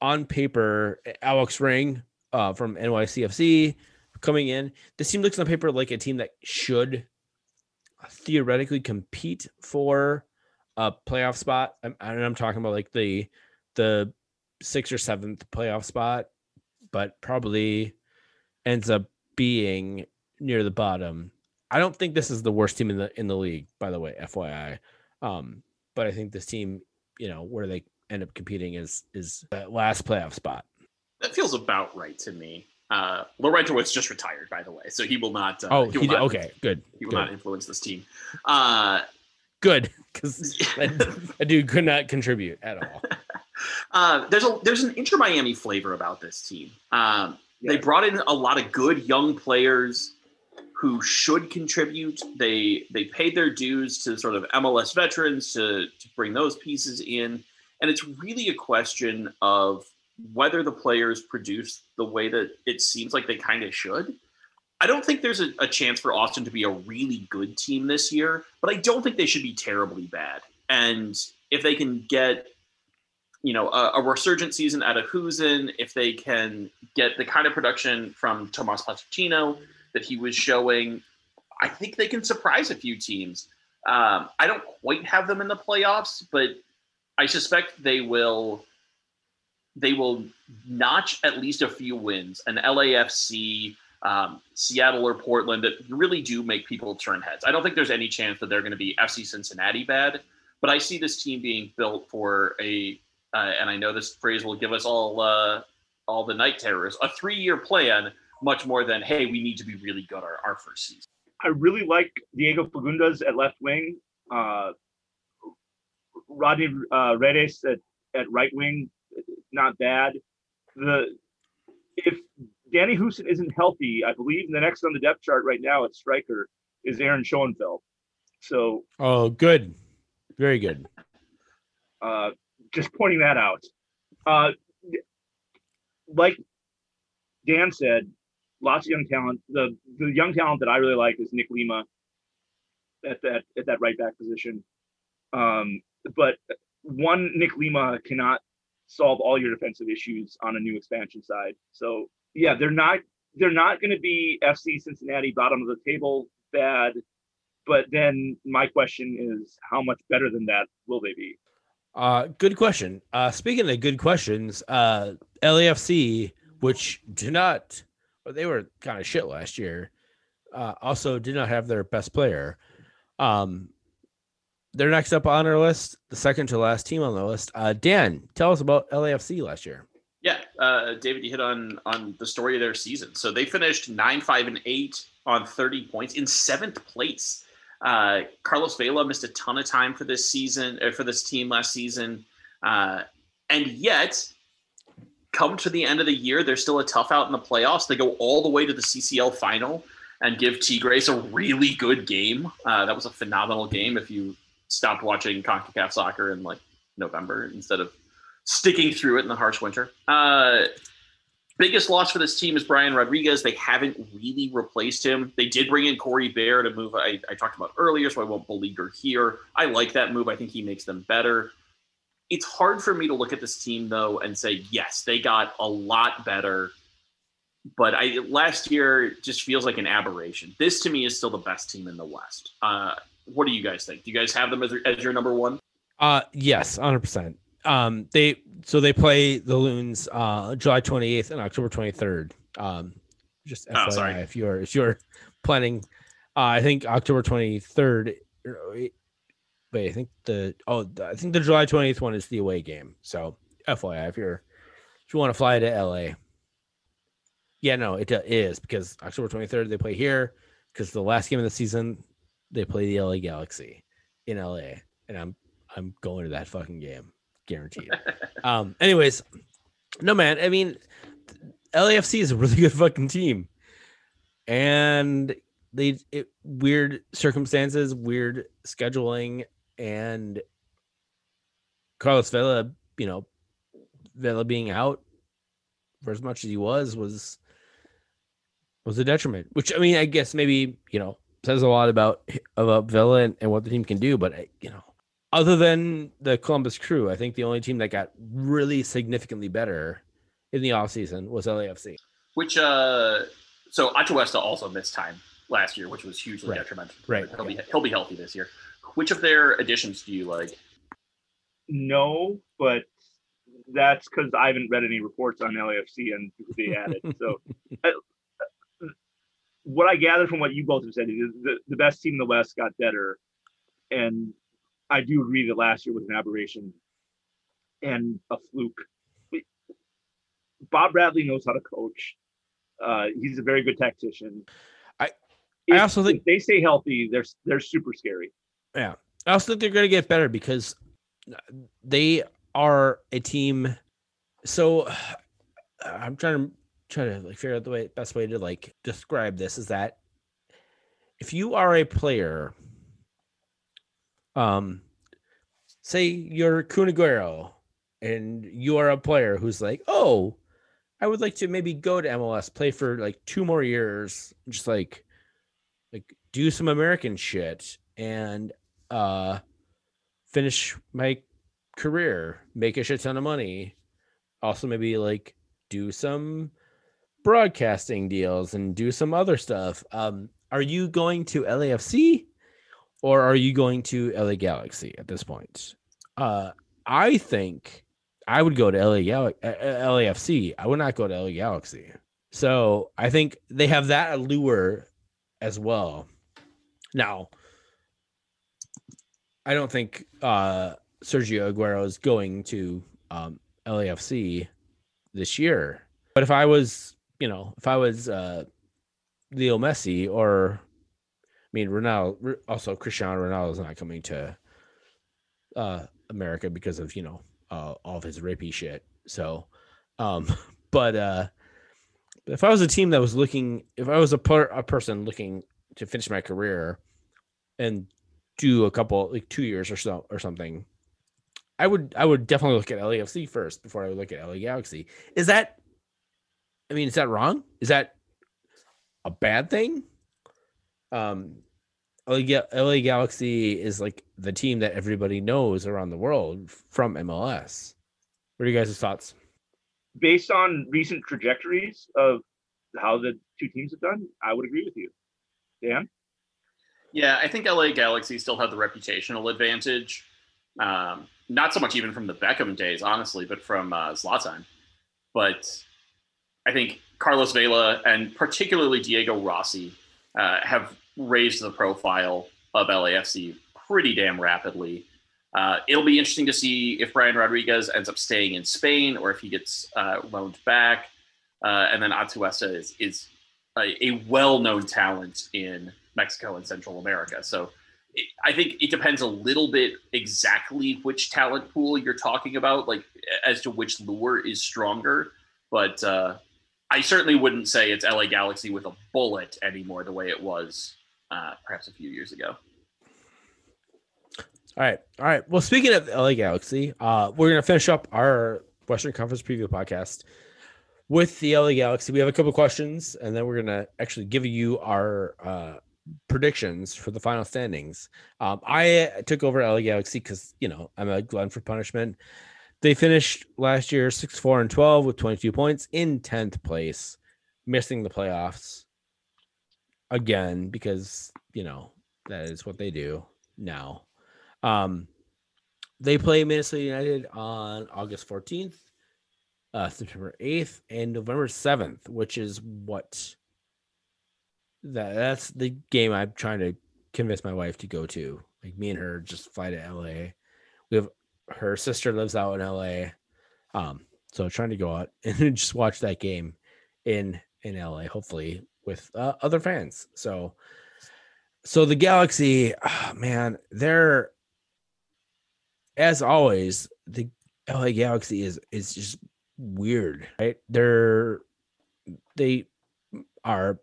on paper. Alex Ring uh, from NYCFC coming in. This team looks on paper like a team that should theoretically compete for a playoff spot. I'm, and I'm talking about like the the sixth or seventh playoff spot, but probably ends up being near the bottom. I don't think this is the worst team in the in the league, by the way, FYI. Um, but I think this team, you know, where they end up competing is is that last playoff spot. That feels about right to me. Uh, Larentowicz just retired, by the way, so he will not. Uh, oh, he he not, okay, good. He will good. not influence this team. Uh, good, because that, that dude could not contribute at all. uh, there's a there's an Inter Miami flavor about this team. Um, They brought in a lot of good young players who should contribute. They they paid their dues to sort of MLS veterans to to bring those pieces in, and it's really a question of whether the players produce the way that it seems like they kind of should. I don't think there's a, a chance for Austin to be a really good team this year, but I don't think they should be terribly bad. And if they can get you know a, a resurgent season out of Hoesen, if they can get the kind of production from Tomas Pochettino that he was showing, I think they can surprise a few teams. Um, I don't quite have them in the playoffs, but I suspect they will. They will notch at least a few wins. An LAFC, um, Seattle, or Portland that really do make people turn heads. I don't think there's any chance that they're going to be FC Cincinnati bad, but I see this team being built for a uh, and I know this phrase will give us all uh, all the night terrors a three year plan, much more than hey, we need to be really good our, our first season. I really like Diego Fagundes at left wing. Uh, Rodney uh, Redes at, at right wing, not bad. The if Danny Hoesen isn't healthy, I believe the next on the depth chart right now at striker is Aaron Schoenfeld. So Oh, good, very good. uh, just pointing that out. Uh, like Dan said, lots of young talent. The the young talent that I really like is Nick Lima at that at that right back position. Um, but one Nick Lima cannot solve all your defensive issues on a new expansion side. So yeah, they're not they're not going to be FC Cincinnati bottom of the table bad. But then my question is, how much better than that will they be? Uh, good question. Uh, speaking of good questions, uh, LAFC, which do not, well, they were kind of shit last year, uh, also did not have their best player. Um, they're next up on our list, the second to last team on the list. Uh, Dan, tell us about LAFC last year. Yeah, uh, David, you hit on on the story of their season. So they finished nine, five, and eight on thirty points in seventh place. Uh, Carlos Vela missed a ton of time for this season or for this team last season, uh, and yet come to the end of the year, they're still a tough out in the playoffs. They go all the way to the CCL final and give Tigres a really good game. Uh, that was a phenomenal game. If you stopped watching CONCACAF soccer in like November instead of sticking through it in the harsh winter. Uh, biggest loss for this team is Brian Rodriguez. They haven't really replaced him. They did bring in Corey Baird, to move I, I talked about earlier, so I won't beleaguer here. I like that move. I think he makes them better. It's hard for me to look at this team though and say, yes, they got a lot better. But I last year just feels like an aberration. This to me is still the best team in the West. Uh, what do you guys think? Do you guys have them as, as your number one? Uh, yes, hundred percent. Um, they so they play the Loons uh July twenty eighth and October twenty third. Um, just Oh, FYI, sorry. if you're if you're planning, uh, I think October twenty third. Wait, I think the oh I think the July twenty eighth one is the away game. So FYI, if you're if you want to fly to LA, yeah, no, it uh, because October twenty third they play here because the last game of the season they play the LA Galaxy in LA, and I'm I'm going to that fucking game, guaranteed. um, anyways, no man, I mean, LAFC is a really good fucking team, and they it, weird circumstances, weird scheduling, and Carlos Vela, you know, Vela being out for as much as he was was was a detriment. Which I mean, I guess maybe you know says a lot about about Vela and, and what the team can do. But I- you know, other than the Columbus Crew, I think the only team that got really significantly better in the offseason was LAFC. Which uh, so Atuesta also missed time last year, which was hugely Right. detrimental. Right. He'll be he'll be healthy this year. Which of their additions do you like? No, but that's because I haven't read any reports on LAFC and who they added. So, uh, what I gather from what you both have said is the, the best team in the West got better, and I do agree that last year was an aberration and a fluke. Bob Bradley knows how to coach. Uh, he's a very good tactician. I- If- I also think- if they stay healthy, they're they're super scary. Yeah, I also think they're going to get better because they are a team. So I'm trying to try to like figure out the way best way to like describe this is that if you are a player, um, say you're Kun Agüero and you are a player who's like, oh, I would like to maybe go to MLS, play for like two more years, just like like do some American shit and uh finish my career, make a shit ton of money. Also maybe like do some broadcasting deals and do some other stuff. Um are you going to LAFC or are you going to LA Galaxy at this point? Uh I think I would go to LA Gal- uh, uh, LAFC. I would not go to LA Galaxy. So I think they have that allure as well. Now, I don't think uh, Sergio Aguero is going to um, LAFC this year. But if I was, you know, if I was uh, Leo Messi or, mean, Ronaldo, also Cristiano Ronaldo is not coming to uh, America because of, you know, uh, all of his rapey shit. So, um, but uh, if I was a team that was looking, if I was a, per, a person looking to finish my career and do a couple like two years or so or something I would I would definitely look at LAFC first before I would look at LA Galaxy. Is that I mean, is that wrong? Is that a bad thing? Um LA, LA Galaxy is like the team that everybody knows around the world from MLS. What are you guys' thoughts? Based on recent trajectories of how the two teams have done, I would agree with you. Dan? Yeah, I think LA Galaxy still have the reputational advantage. Um, not so much even from the Beckham days, honestly, but from uh, Zlatan. But I think Carlos Vela and particularly Diego Rossi uh, have raised the profile of LAFC pretty damn rapidly. Uh, it'll be interesting to see if Brian Rodriguez ends up staying in Spain or if he gets uh, loaned back. Uh, and then Atuesta is, is a, a well-known talent in Mexico and Central America. So it, I think it depends a little bit exactly which talent pool you're talking about, like as to which lure is stronger. But uh, I certainly wouldn't say it's LA Galaxy with a bullet anymore, the way it was uh, perhaps a few years ago. All right. All right. Well, speaking of LA Galaxy, uh, we're gonna finish up our Western Conference preview podcast with the LA Galaxy. We have a couple questions, and then we're gonna actually give you our uh, predictions for the final standings. Um, I took over LA Galaxy because you know I'm a glutton for punishment. They finished last year six, four, and twelve with 22 points in 10th place, missing the playoffs again because you know that is what they do now. Um, they play Minnesota United on August 14th, uh, September 8th, and November 7th, which is what that that's the game I'm trying to convince my wife to go to. Like me and her just fly to LA. We have her sister lives out in LA. Um, so trying to go out and just watch that game in in LA, hopefully with uh, other fans. So so the Galaxy, ah, man, they're as always, the LA Galaxy is is just weird, right? They're they are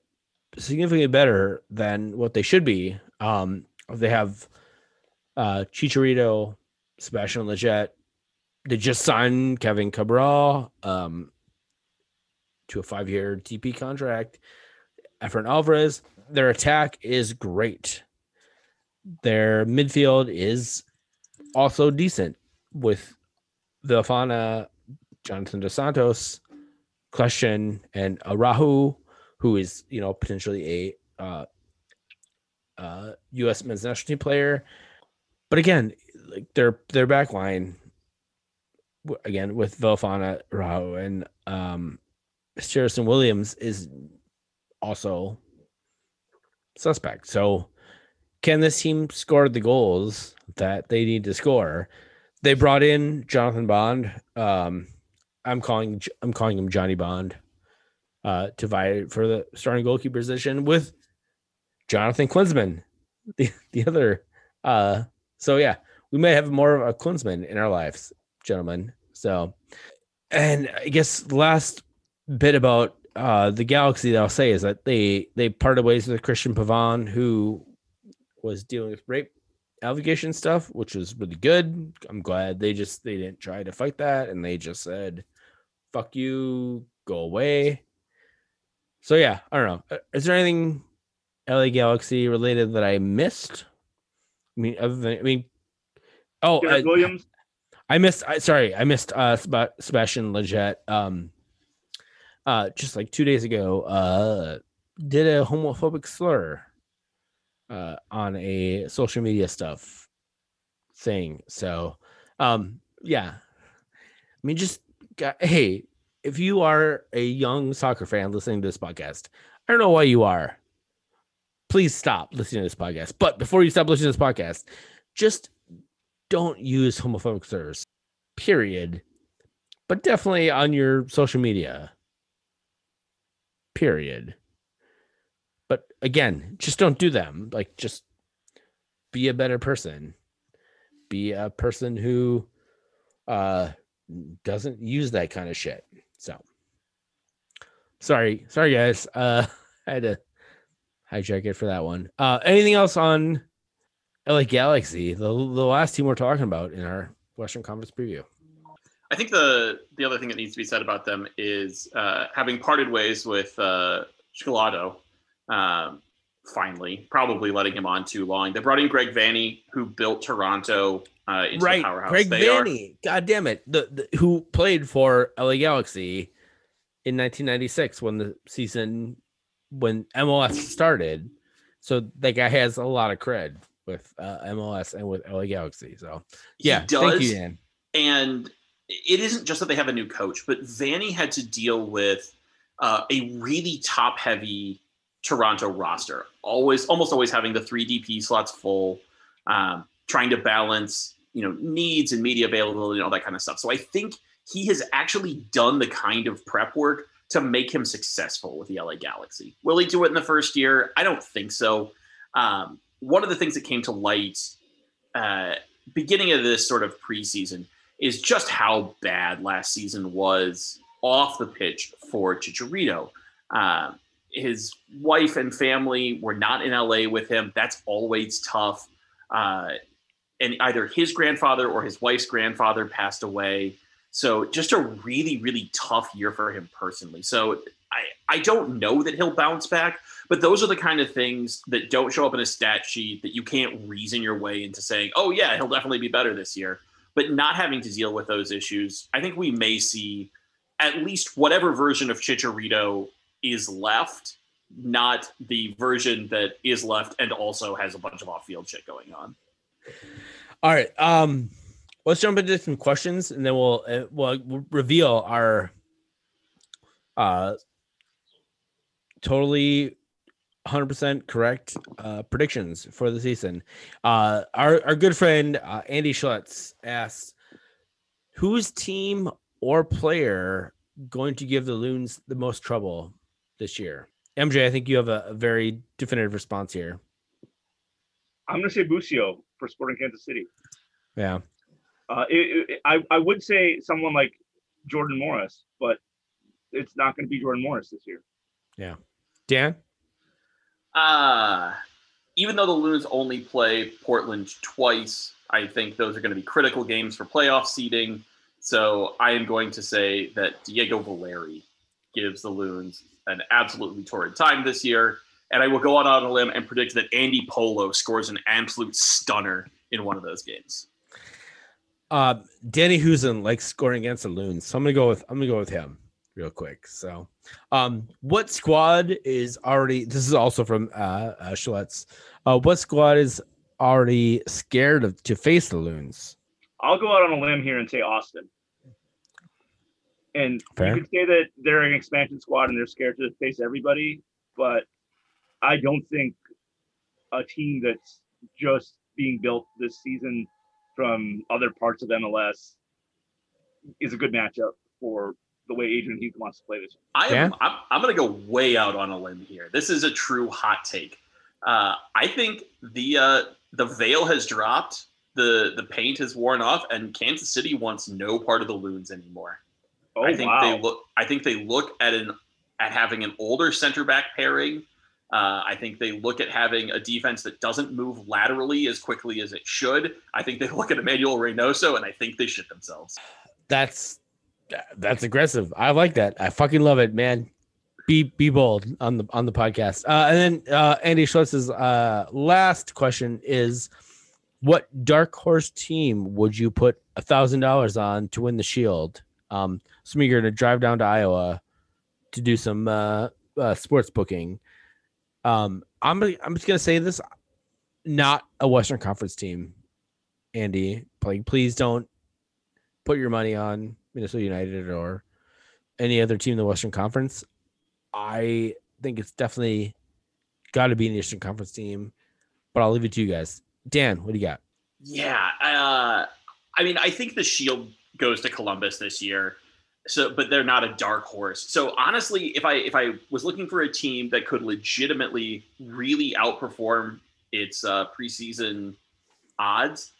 significantly better than what they should be. Um, they have uh Chicharito, Sebastian Lletget. They just signed Kevin Cabral um to a five-year DP contract. Efrain Alvarez. Their attack is great. Their midfield is also decent with Villafaña, Jonathan Dos Santos, Question, and Araujo, who is you know potentially a uh, uh, U.S. men's national team player. But again, like their their back line, again with Villafaña, Araujo, and um, Harrison Williams is also suspect. So, can this team score the goals that they need to score? They brought in Jonathan Bond. Um, I'm calling I'm calling him Johnny Bond uh, to vie for the starting goalkeeper position with Jonathan Klinsmann, the the other. Uh, so yeah, we may have more of a Klinsmann in our lives, gentlemen. So, and I guess last bit about uh, the Galaxy that I'll say is that they they parted ways with Cristian Pavón, who was dealing with rape allegation stuff, which was really good. I'm glad they just they didn't try to fight that and they just said, "Fuck you, go away." So yeah, I don't know. Uh, Is there anything LA Galaxy related that I missed? I mean, other than I mean, oh, I, Williams? I missed. I, sorry, I missed uh Seb- Sebastian Lletget. Um, uh, just like two days ago, uh, did a homophobic slur, uh, on a social media stuff thing. So, um, yeah, I mean, just hey, if you are a young soccer fan listening to this podcast, I don't know why you are. Please stop listening to this podcast. But before you stop listening to this podcast, just don't use homophobic slurs. Period. But definitely on your social media. Period. But again, just don't do them. Like just be a better person. Be a person who uh doesn't use that kind of shit. So sorry, sorry guys. Uh I had to hijack it for that one. Uh anything else on LA Galaxy, the the last team we're talking about in our Western Conference preview. I think the the other thing that needs to be said about them is uh, having parted ways with uh, um, finally, probably letting him on too long. They brought in Greg Vanney, who built Toronto uh, into the Right, powerhouse. Greg they are. God damn it, the, the who played for LA Galaxy in 1996 when the season when MLS started. So that guy has a lot of cred with uh, MLS and with LA Galaxy. So He yeah, does, thank you, Dan. and it isn't just that they have a new coach, but Vanney had to deal with uh, a really top heavy Toronto roster, always almost always having the three DP slots full, um, trying to balance you know needs and media availability and all that kind of stuff. So I think he has actually done the kind of prep work to make him successful with the LA Galaxy. Will he do it in the first year? I don't think so. Um, one of the things that came to light uh, beginning of this sort of preseason is just how bad last season was off the pitch for Chicharito. Uh, his wife and family were not in LA with him. That's always tough. Uh, and either his grandfather or his wife's grandfather passed away. So just a really, really tough year for him personally. So I, I don't know that he'll bounce back, but those are the kind of things that don't show up in a stat sheet that you can't reason your way into saying, oh, yeah, he'll definitely be better this year. But not having to deal with those issues, I think we may see at least whatever version of Chicharito is left, not the version that is left and also has a bunch of off field shit going on. All right. Um, let's jump into some questions, and then we'll uh, we'll reveal our uh totally 100% correct uh predictions for the season. Uh, our our good friend uh, Andy Schlutz asked, "Whose team or player going to give the Loons the most trouble this year?" MJ, I think you have a, a very definitive response here. I'm going to say Busio for Sporting Kansas City. Yeah. Uh, it, it, I I would say someone like Jordan Morris, but it's not going to be Jordan Morris this year. Yeah. Dan? Uh, even though the Loons only play Portland twice, I think those are going to be critical games for playoff seeding. So I am going to say that Diego Valeri gives the Loons an absolutely torrid time this year. And I will go out on a limb and predict that Andy Polo scores an absolute stunner in one of those games. Uh, Danny Hoesen likes scoring against the Loons, so I'm gonna go with I'm gonna go with him real quick. So, um, what squad is already? This is also from uh, uh. Uh, what squad is already scared of to face the Loons? I'll go out on a limb here and say Austin. And Fair. you could say that they're an expansion squad and they're scared to face everybody, but I don't think a team that's just being built this season from other parts of MLS is a good matchup for the way Adrian Heath wants to play this. I am. Yeah? I'm, I'm going to go way out on a limb here. This is a true hot take. Uh, I think the uh, the veil has dropped. The the paint has worn off, and Kansas City wants no part of the loons anymore. Oh I think wow! they look. I think they look at an at having an older center back pairing. Uh, I think they look at having a defense that doesn't move laterally as quickly as it should. I think they look at Emmanuel Reynoso, and I think they shit themselves. That's that's aggressive. I like that. I fucking love it, man. Be be bold on the on the podcast. Uh, and then uh, Andy Schlitz's uh, last question is, what dark horse team would you put a thousand dollars on to win the Shield? Um, so you're gonna drive down to Iowa to do some uh, uh, sports booking. Um, I'm I'm just gonna say this, not a Western Conference team. Andy, like, please don't put your money on Minnesota United or any other team in the Western Conference. I think it's definitely got to be an Eastern Conference team, but I'll leave it to you guys. Dan, what do you got? Yeah, uh, I mean, I think the Shield goes to Columbus this year. So, but they're not a dark horse. So honestly, if I if I was looking for a team that could legitimately really outperform its uh, preseason odds,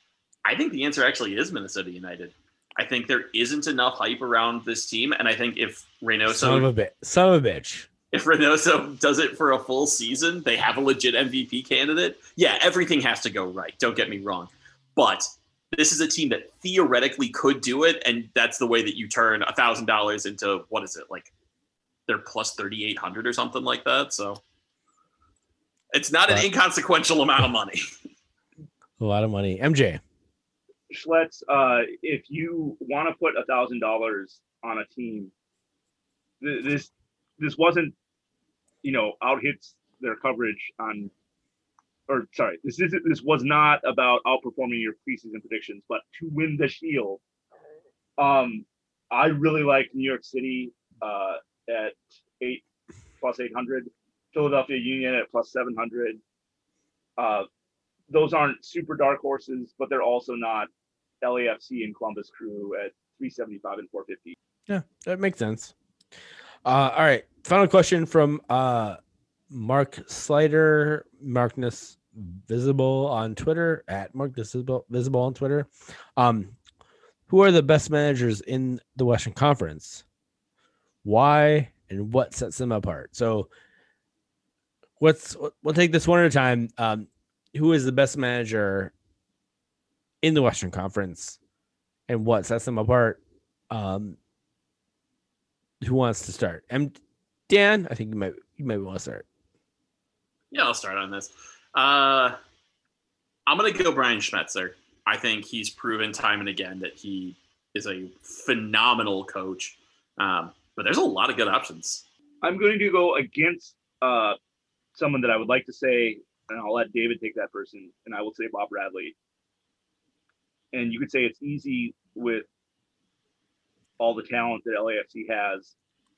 I think the answer actually is Minnesota United. I think there isn't enough hype around this team, and I think if Reynoso Son of a bit, son of a bitch. if Reynoso does it for a full season, they have a legit MVP candidate. Yeah, everything has to go right. Don't get me wrong, but this is a team that theoretically could do it, and that's the way that you turn a thousand dollars into what is it like? They're plus thirty eight hundred or something like that. So it's not an inconsequential amount of money. A lot of money. MJ. Schlitz, uh, if you want to put a thousand dollars on a team, th- this this wasn't, you know, out hits their coverage on, or sorry, this is this was not about outperforming your preseason predictions, but to win the Shield. Um, I really like New York City uh, at eight plus eight hundred, Philadelphia Union at plus seven hundred. Uh, those aren't super dark horses, but they're also not LAFC and Columbus Crew at 375 and 450. Yeah, that makes sense. Uh, all right. Final question from uh, Mark Slider, Markness Visible on Twitter at Markness Visible, Visible on Twitter. Um, who are the best managers in the Western Conference? Why and what sets them apart? So, what's we'll take this one at a time. Um, who is the best manager in the Western Conference, and what sets them apart? Um, who wants to start? And Dan, I think you might you might want to start. Yeah, I'll start on this. Uh, I'm gonna go Brian Schmetzer. I think he's proven time and again that he is a phenomenal coach. Um, but there's a lot of good options. I'm going to go against uh, someone that I would like to say, and I'll let David take that person, and I will say Bob Bradley. And you could say it's easy with all the talent that LAFC has,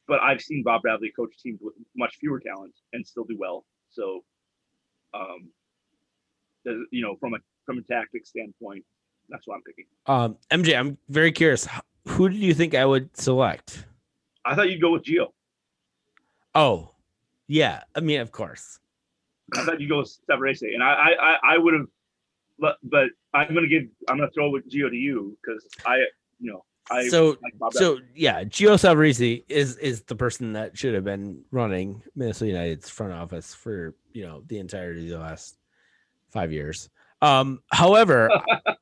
but I've seen Bob Bradley coach teams with much fewer talent and still do well. So, um, you know, from a from a tactic standpoint, that's what I'm picking. Um, MJ, I'm very curious. Who do you think I would select? I thought you'd go with Gio. Oh, yeah. I mean, of course. I thought you'd go with Savarese, and I I I, I would have, but but I'm gonna give I'm gonna throw with Gio to you because I you know I so like Bob Bradley. so yeah, Gio Savarese is is the person that should have been running Minnesota United's front office for you know the entirety of the last five years. Um, however,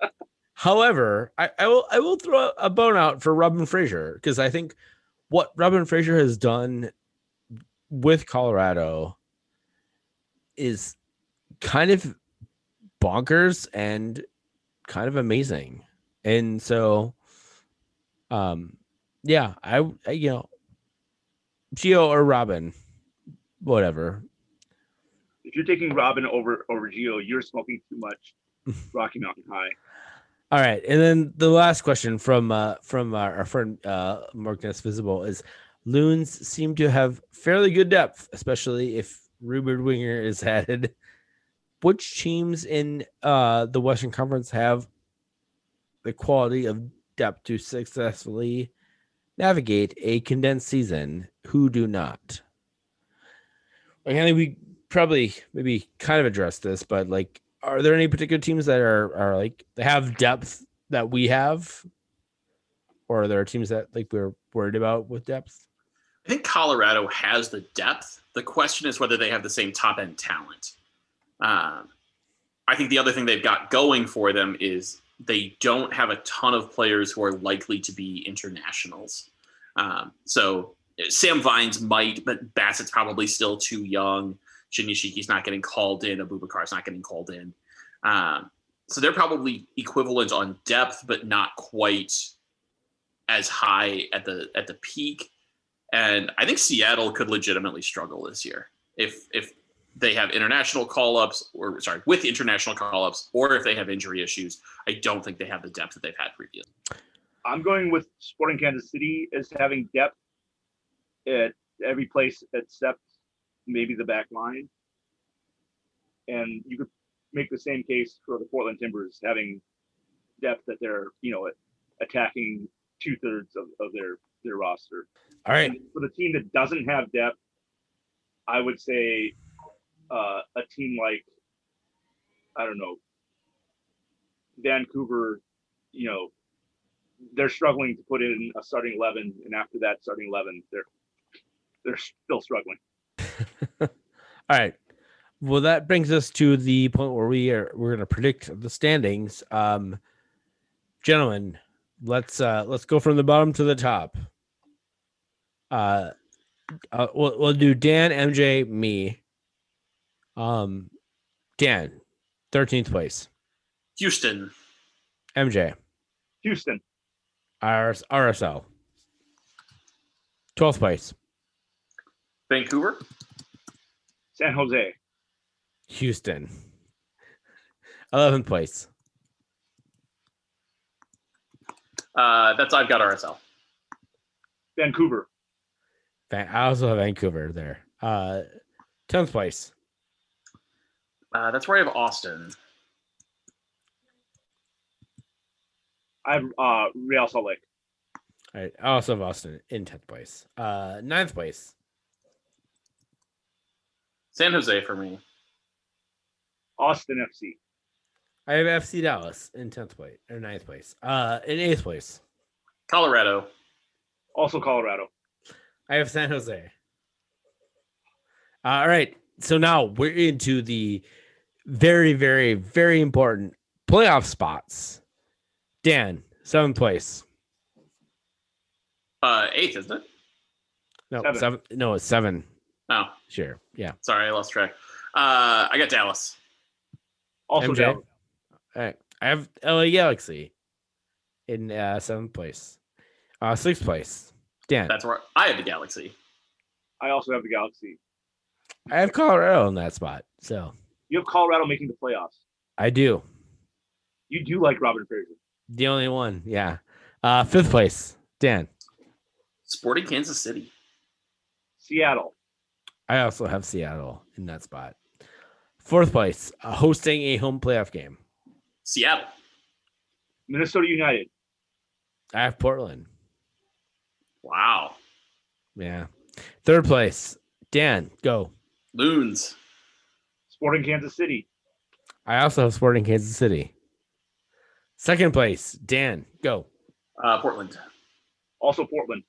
however, I, I will I will throw a bone out for Robin Fraser because I think what Robin Fraser has done with Colorado is kind of bonkers and kind of amazing. And so um yeah, I, I you know Gio or Robin, whatever. if you're taking Robin over over Gio, you're smoking too much Rocky Mountain High. All right, and then the last question from uh, from our, our friend uh, Marcus Visible is: Loons seem to have fairly good depth, especially if Ruben Winger is added. Which teams in uh, the Western Conference have the quality of depth to successfully navigate a condensed season? Who do not? Like, I think we probably maybe kind of addressed this, but like are there any particular teams that are are like they have depth that we have or are there teams that like we're worried about with depth I think Colorado has the depth. The question is whether they have the same top end talent. Um, I think the other thing they've got going for them is they don't have a ton of players who are likely to be internationals. Um, so Sam Vines might, but Bassett's probably still too young. Shinyashiki's not getting called in. Abubakar's not getting called in. Um, so they're probably equivalent on depth, but not quite as high at the at the peak. And I think Seattle could legitimately struggle this year if if they have international call ups or sorry with international call ups or if they have injury issues. I don't think they have the depth that they've had previously. I'm going with Sporting Kansas City as having depth at every place except maybe the back line. And you could make the same case for the Portland Timbers having depth that they're, you know, attacking two thirds of, of their their roster. all right And for the team that doesn't have depth, I would say uh, a team like I don't know Vancouver. You know, they're struggling to put in a starting eleven, and after that starting eleven, they're they're still struggling. all right well that brings us to the point where we are we're going to predict the standings um gentlemen, let's uh let's go from the bottom to the top. Uh, uh we'll, we'll do Dan, MJ, me. Um, Dan, thirteenth place. Houston, MJ, Houston, RS, RSL. Twelfth place, Vancouver, San Jose, Houston. Eleventh place, uh, that's I've got RSL. Vancouver, Van- I also have Vancouver there. Uh, tenth place, Uh, that's where I have Austin. I have uh, Real Salt Lake, All right, I also have Austin in tenth place. Uh, ninth place, San Jose for me. Austin FC, I have FC Dallas in tenth place or ninth place. Uh, in eighth place, Colorado, also Colorado. I have San Jose. Uh, all right, so now we're into the very, very, very important playoff spots. Dan, seventh place. uh, eighth, isn't it? No, Seven. seven. No, it's seven. Oh, Sure. Yeah. sorry, I lost track. Uh, I got Dallas. Also MJ? Dallas. All right. I have LA Galaxy in uh, seventh place. Uh, sixth place. Dan. That's where I have the Galaxy. I also have the Galaxy. I have Colorado in that spot. So You have Colorado making the playoffs. I do. You do like Robin Fraser. The only one. Yeah. Uh, fifth place. Dan. Sporting Kansas City. Seattle, I also have Seattle in that spot. Fourth place, uh, hosting a home playoff game. Seattle. Minnesota United, I have Portland. Wow. Yeah. Third place, Dan, go. Loons. Sporting Kansas City, I also have Sporting Kansas City. Second place, Dan, go. Uh, Portland. also Portland.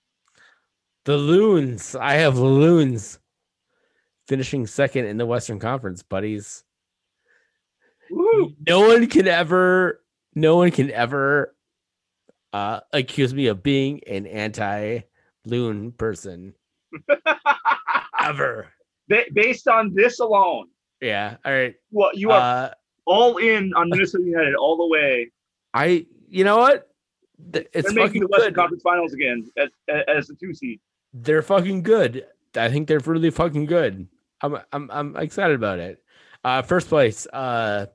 The Loons. I have the Loons finishing second in the Western Conference, buddies. Woo! No one can ever, no one can ever uh, accuse me of being an anti-loon person. Ever. Based on this alone, Yeah. All right. Well, you are Uh, all in on Minnesota United all the way. I, you know what? It's They're making the Western good. Conference Finals again as, as the two seed. They're fucking good. I think they're really fucking good. I'm, I'm, I'm excited about it. Uh, first place. Uh,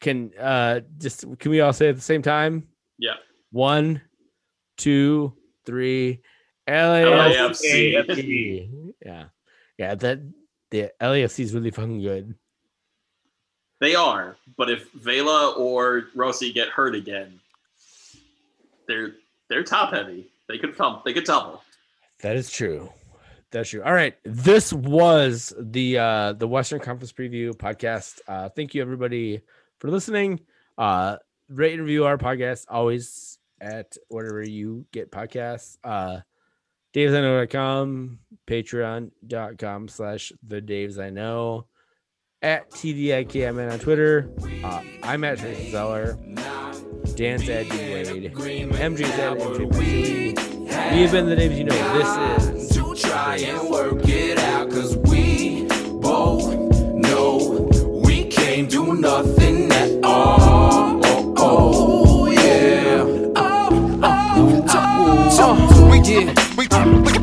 can uh, just can we all say at the same time? Yeah. One, two, three. LAFC. LAFC. Yeah, yeah. That the LAFC is really fucking good. They are, but if Vela or Rossi get hurt again, they're they're top heavy. They could tum- they could tumble. That is true. That's true. All right. This was the uh the Western Conference preview podcast. Uh thank you everybody for listening. Uh rate and review our podcast always at whatever you get podcasts. Uh davesIknow.com, patreon.com slash the Daves I know at TDIKMN on Twitter. Uh, I'm at Tracy Zeller. Dan's at D Wade. MJ's at Pursuing. We have been the Daves you know. This is to try and work it out cause we both know we can't do nothing at all oh, oh yeah oh, oh, oh. We,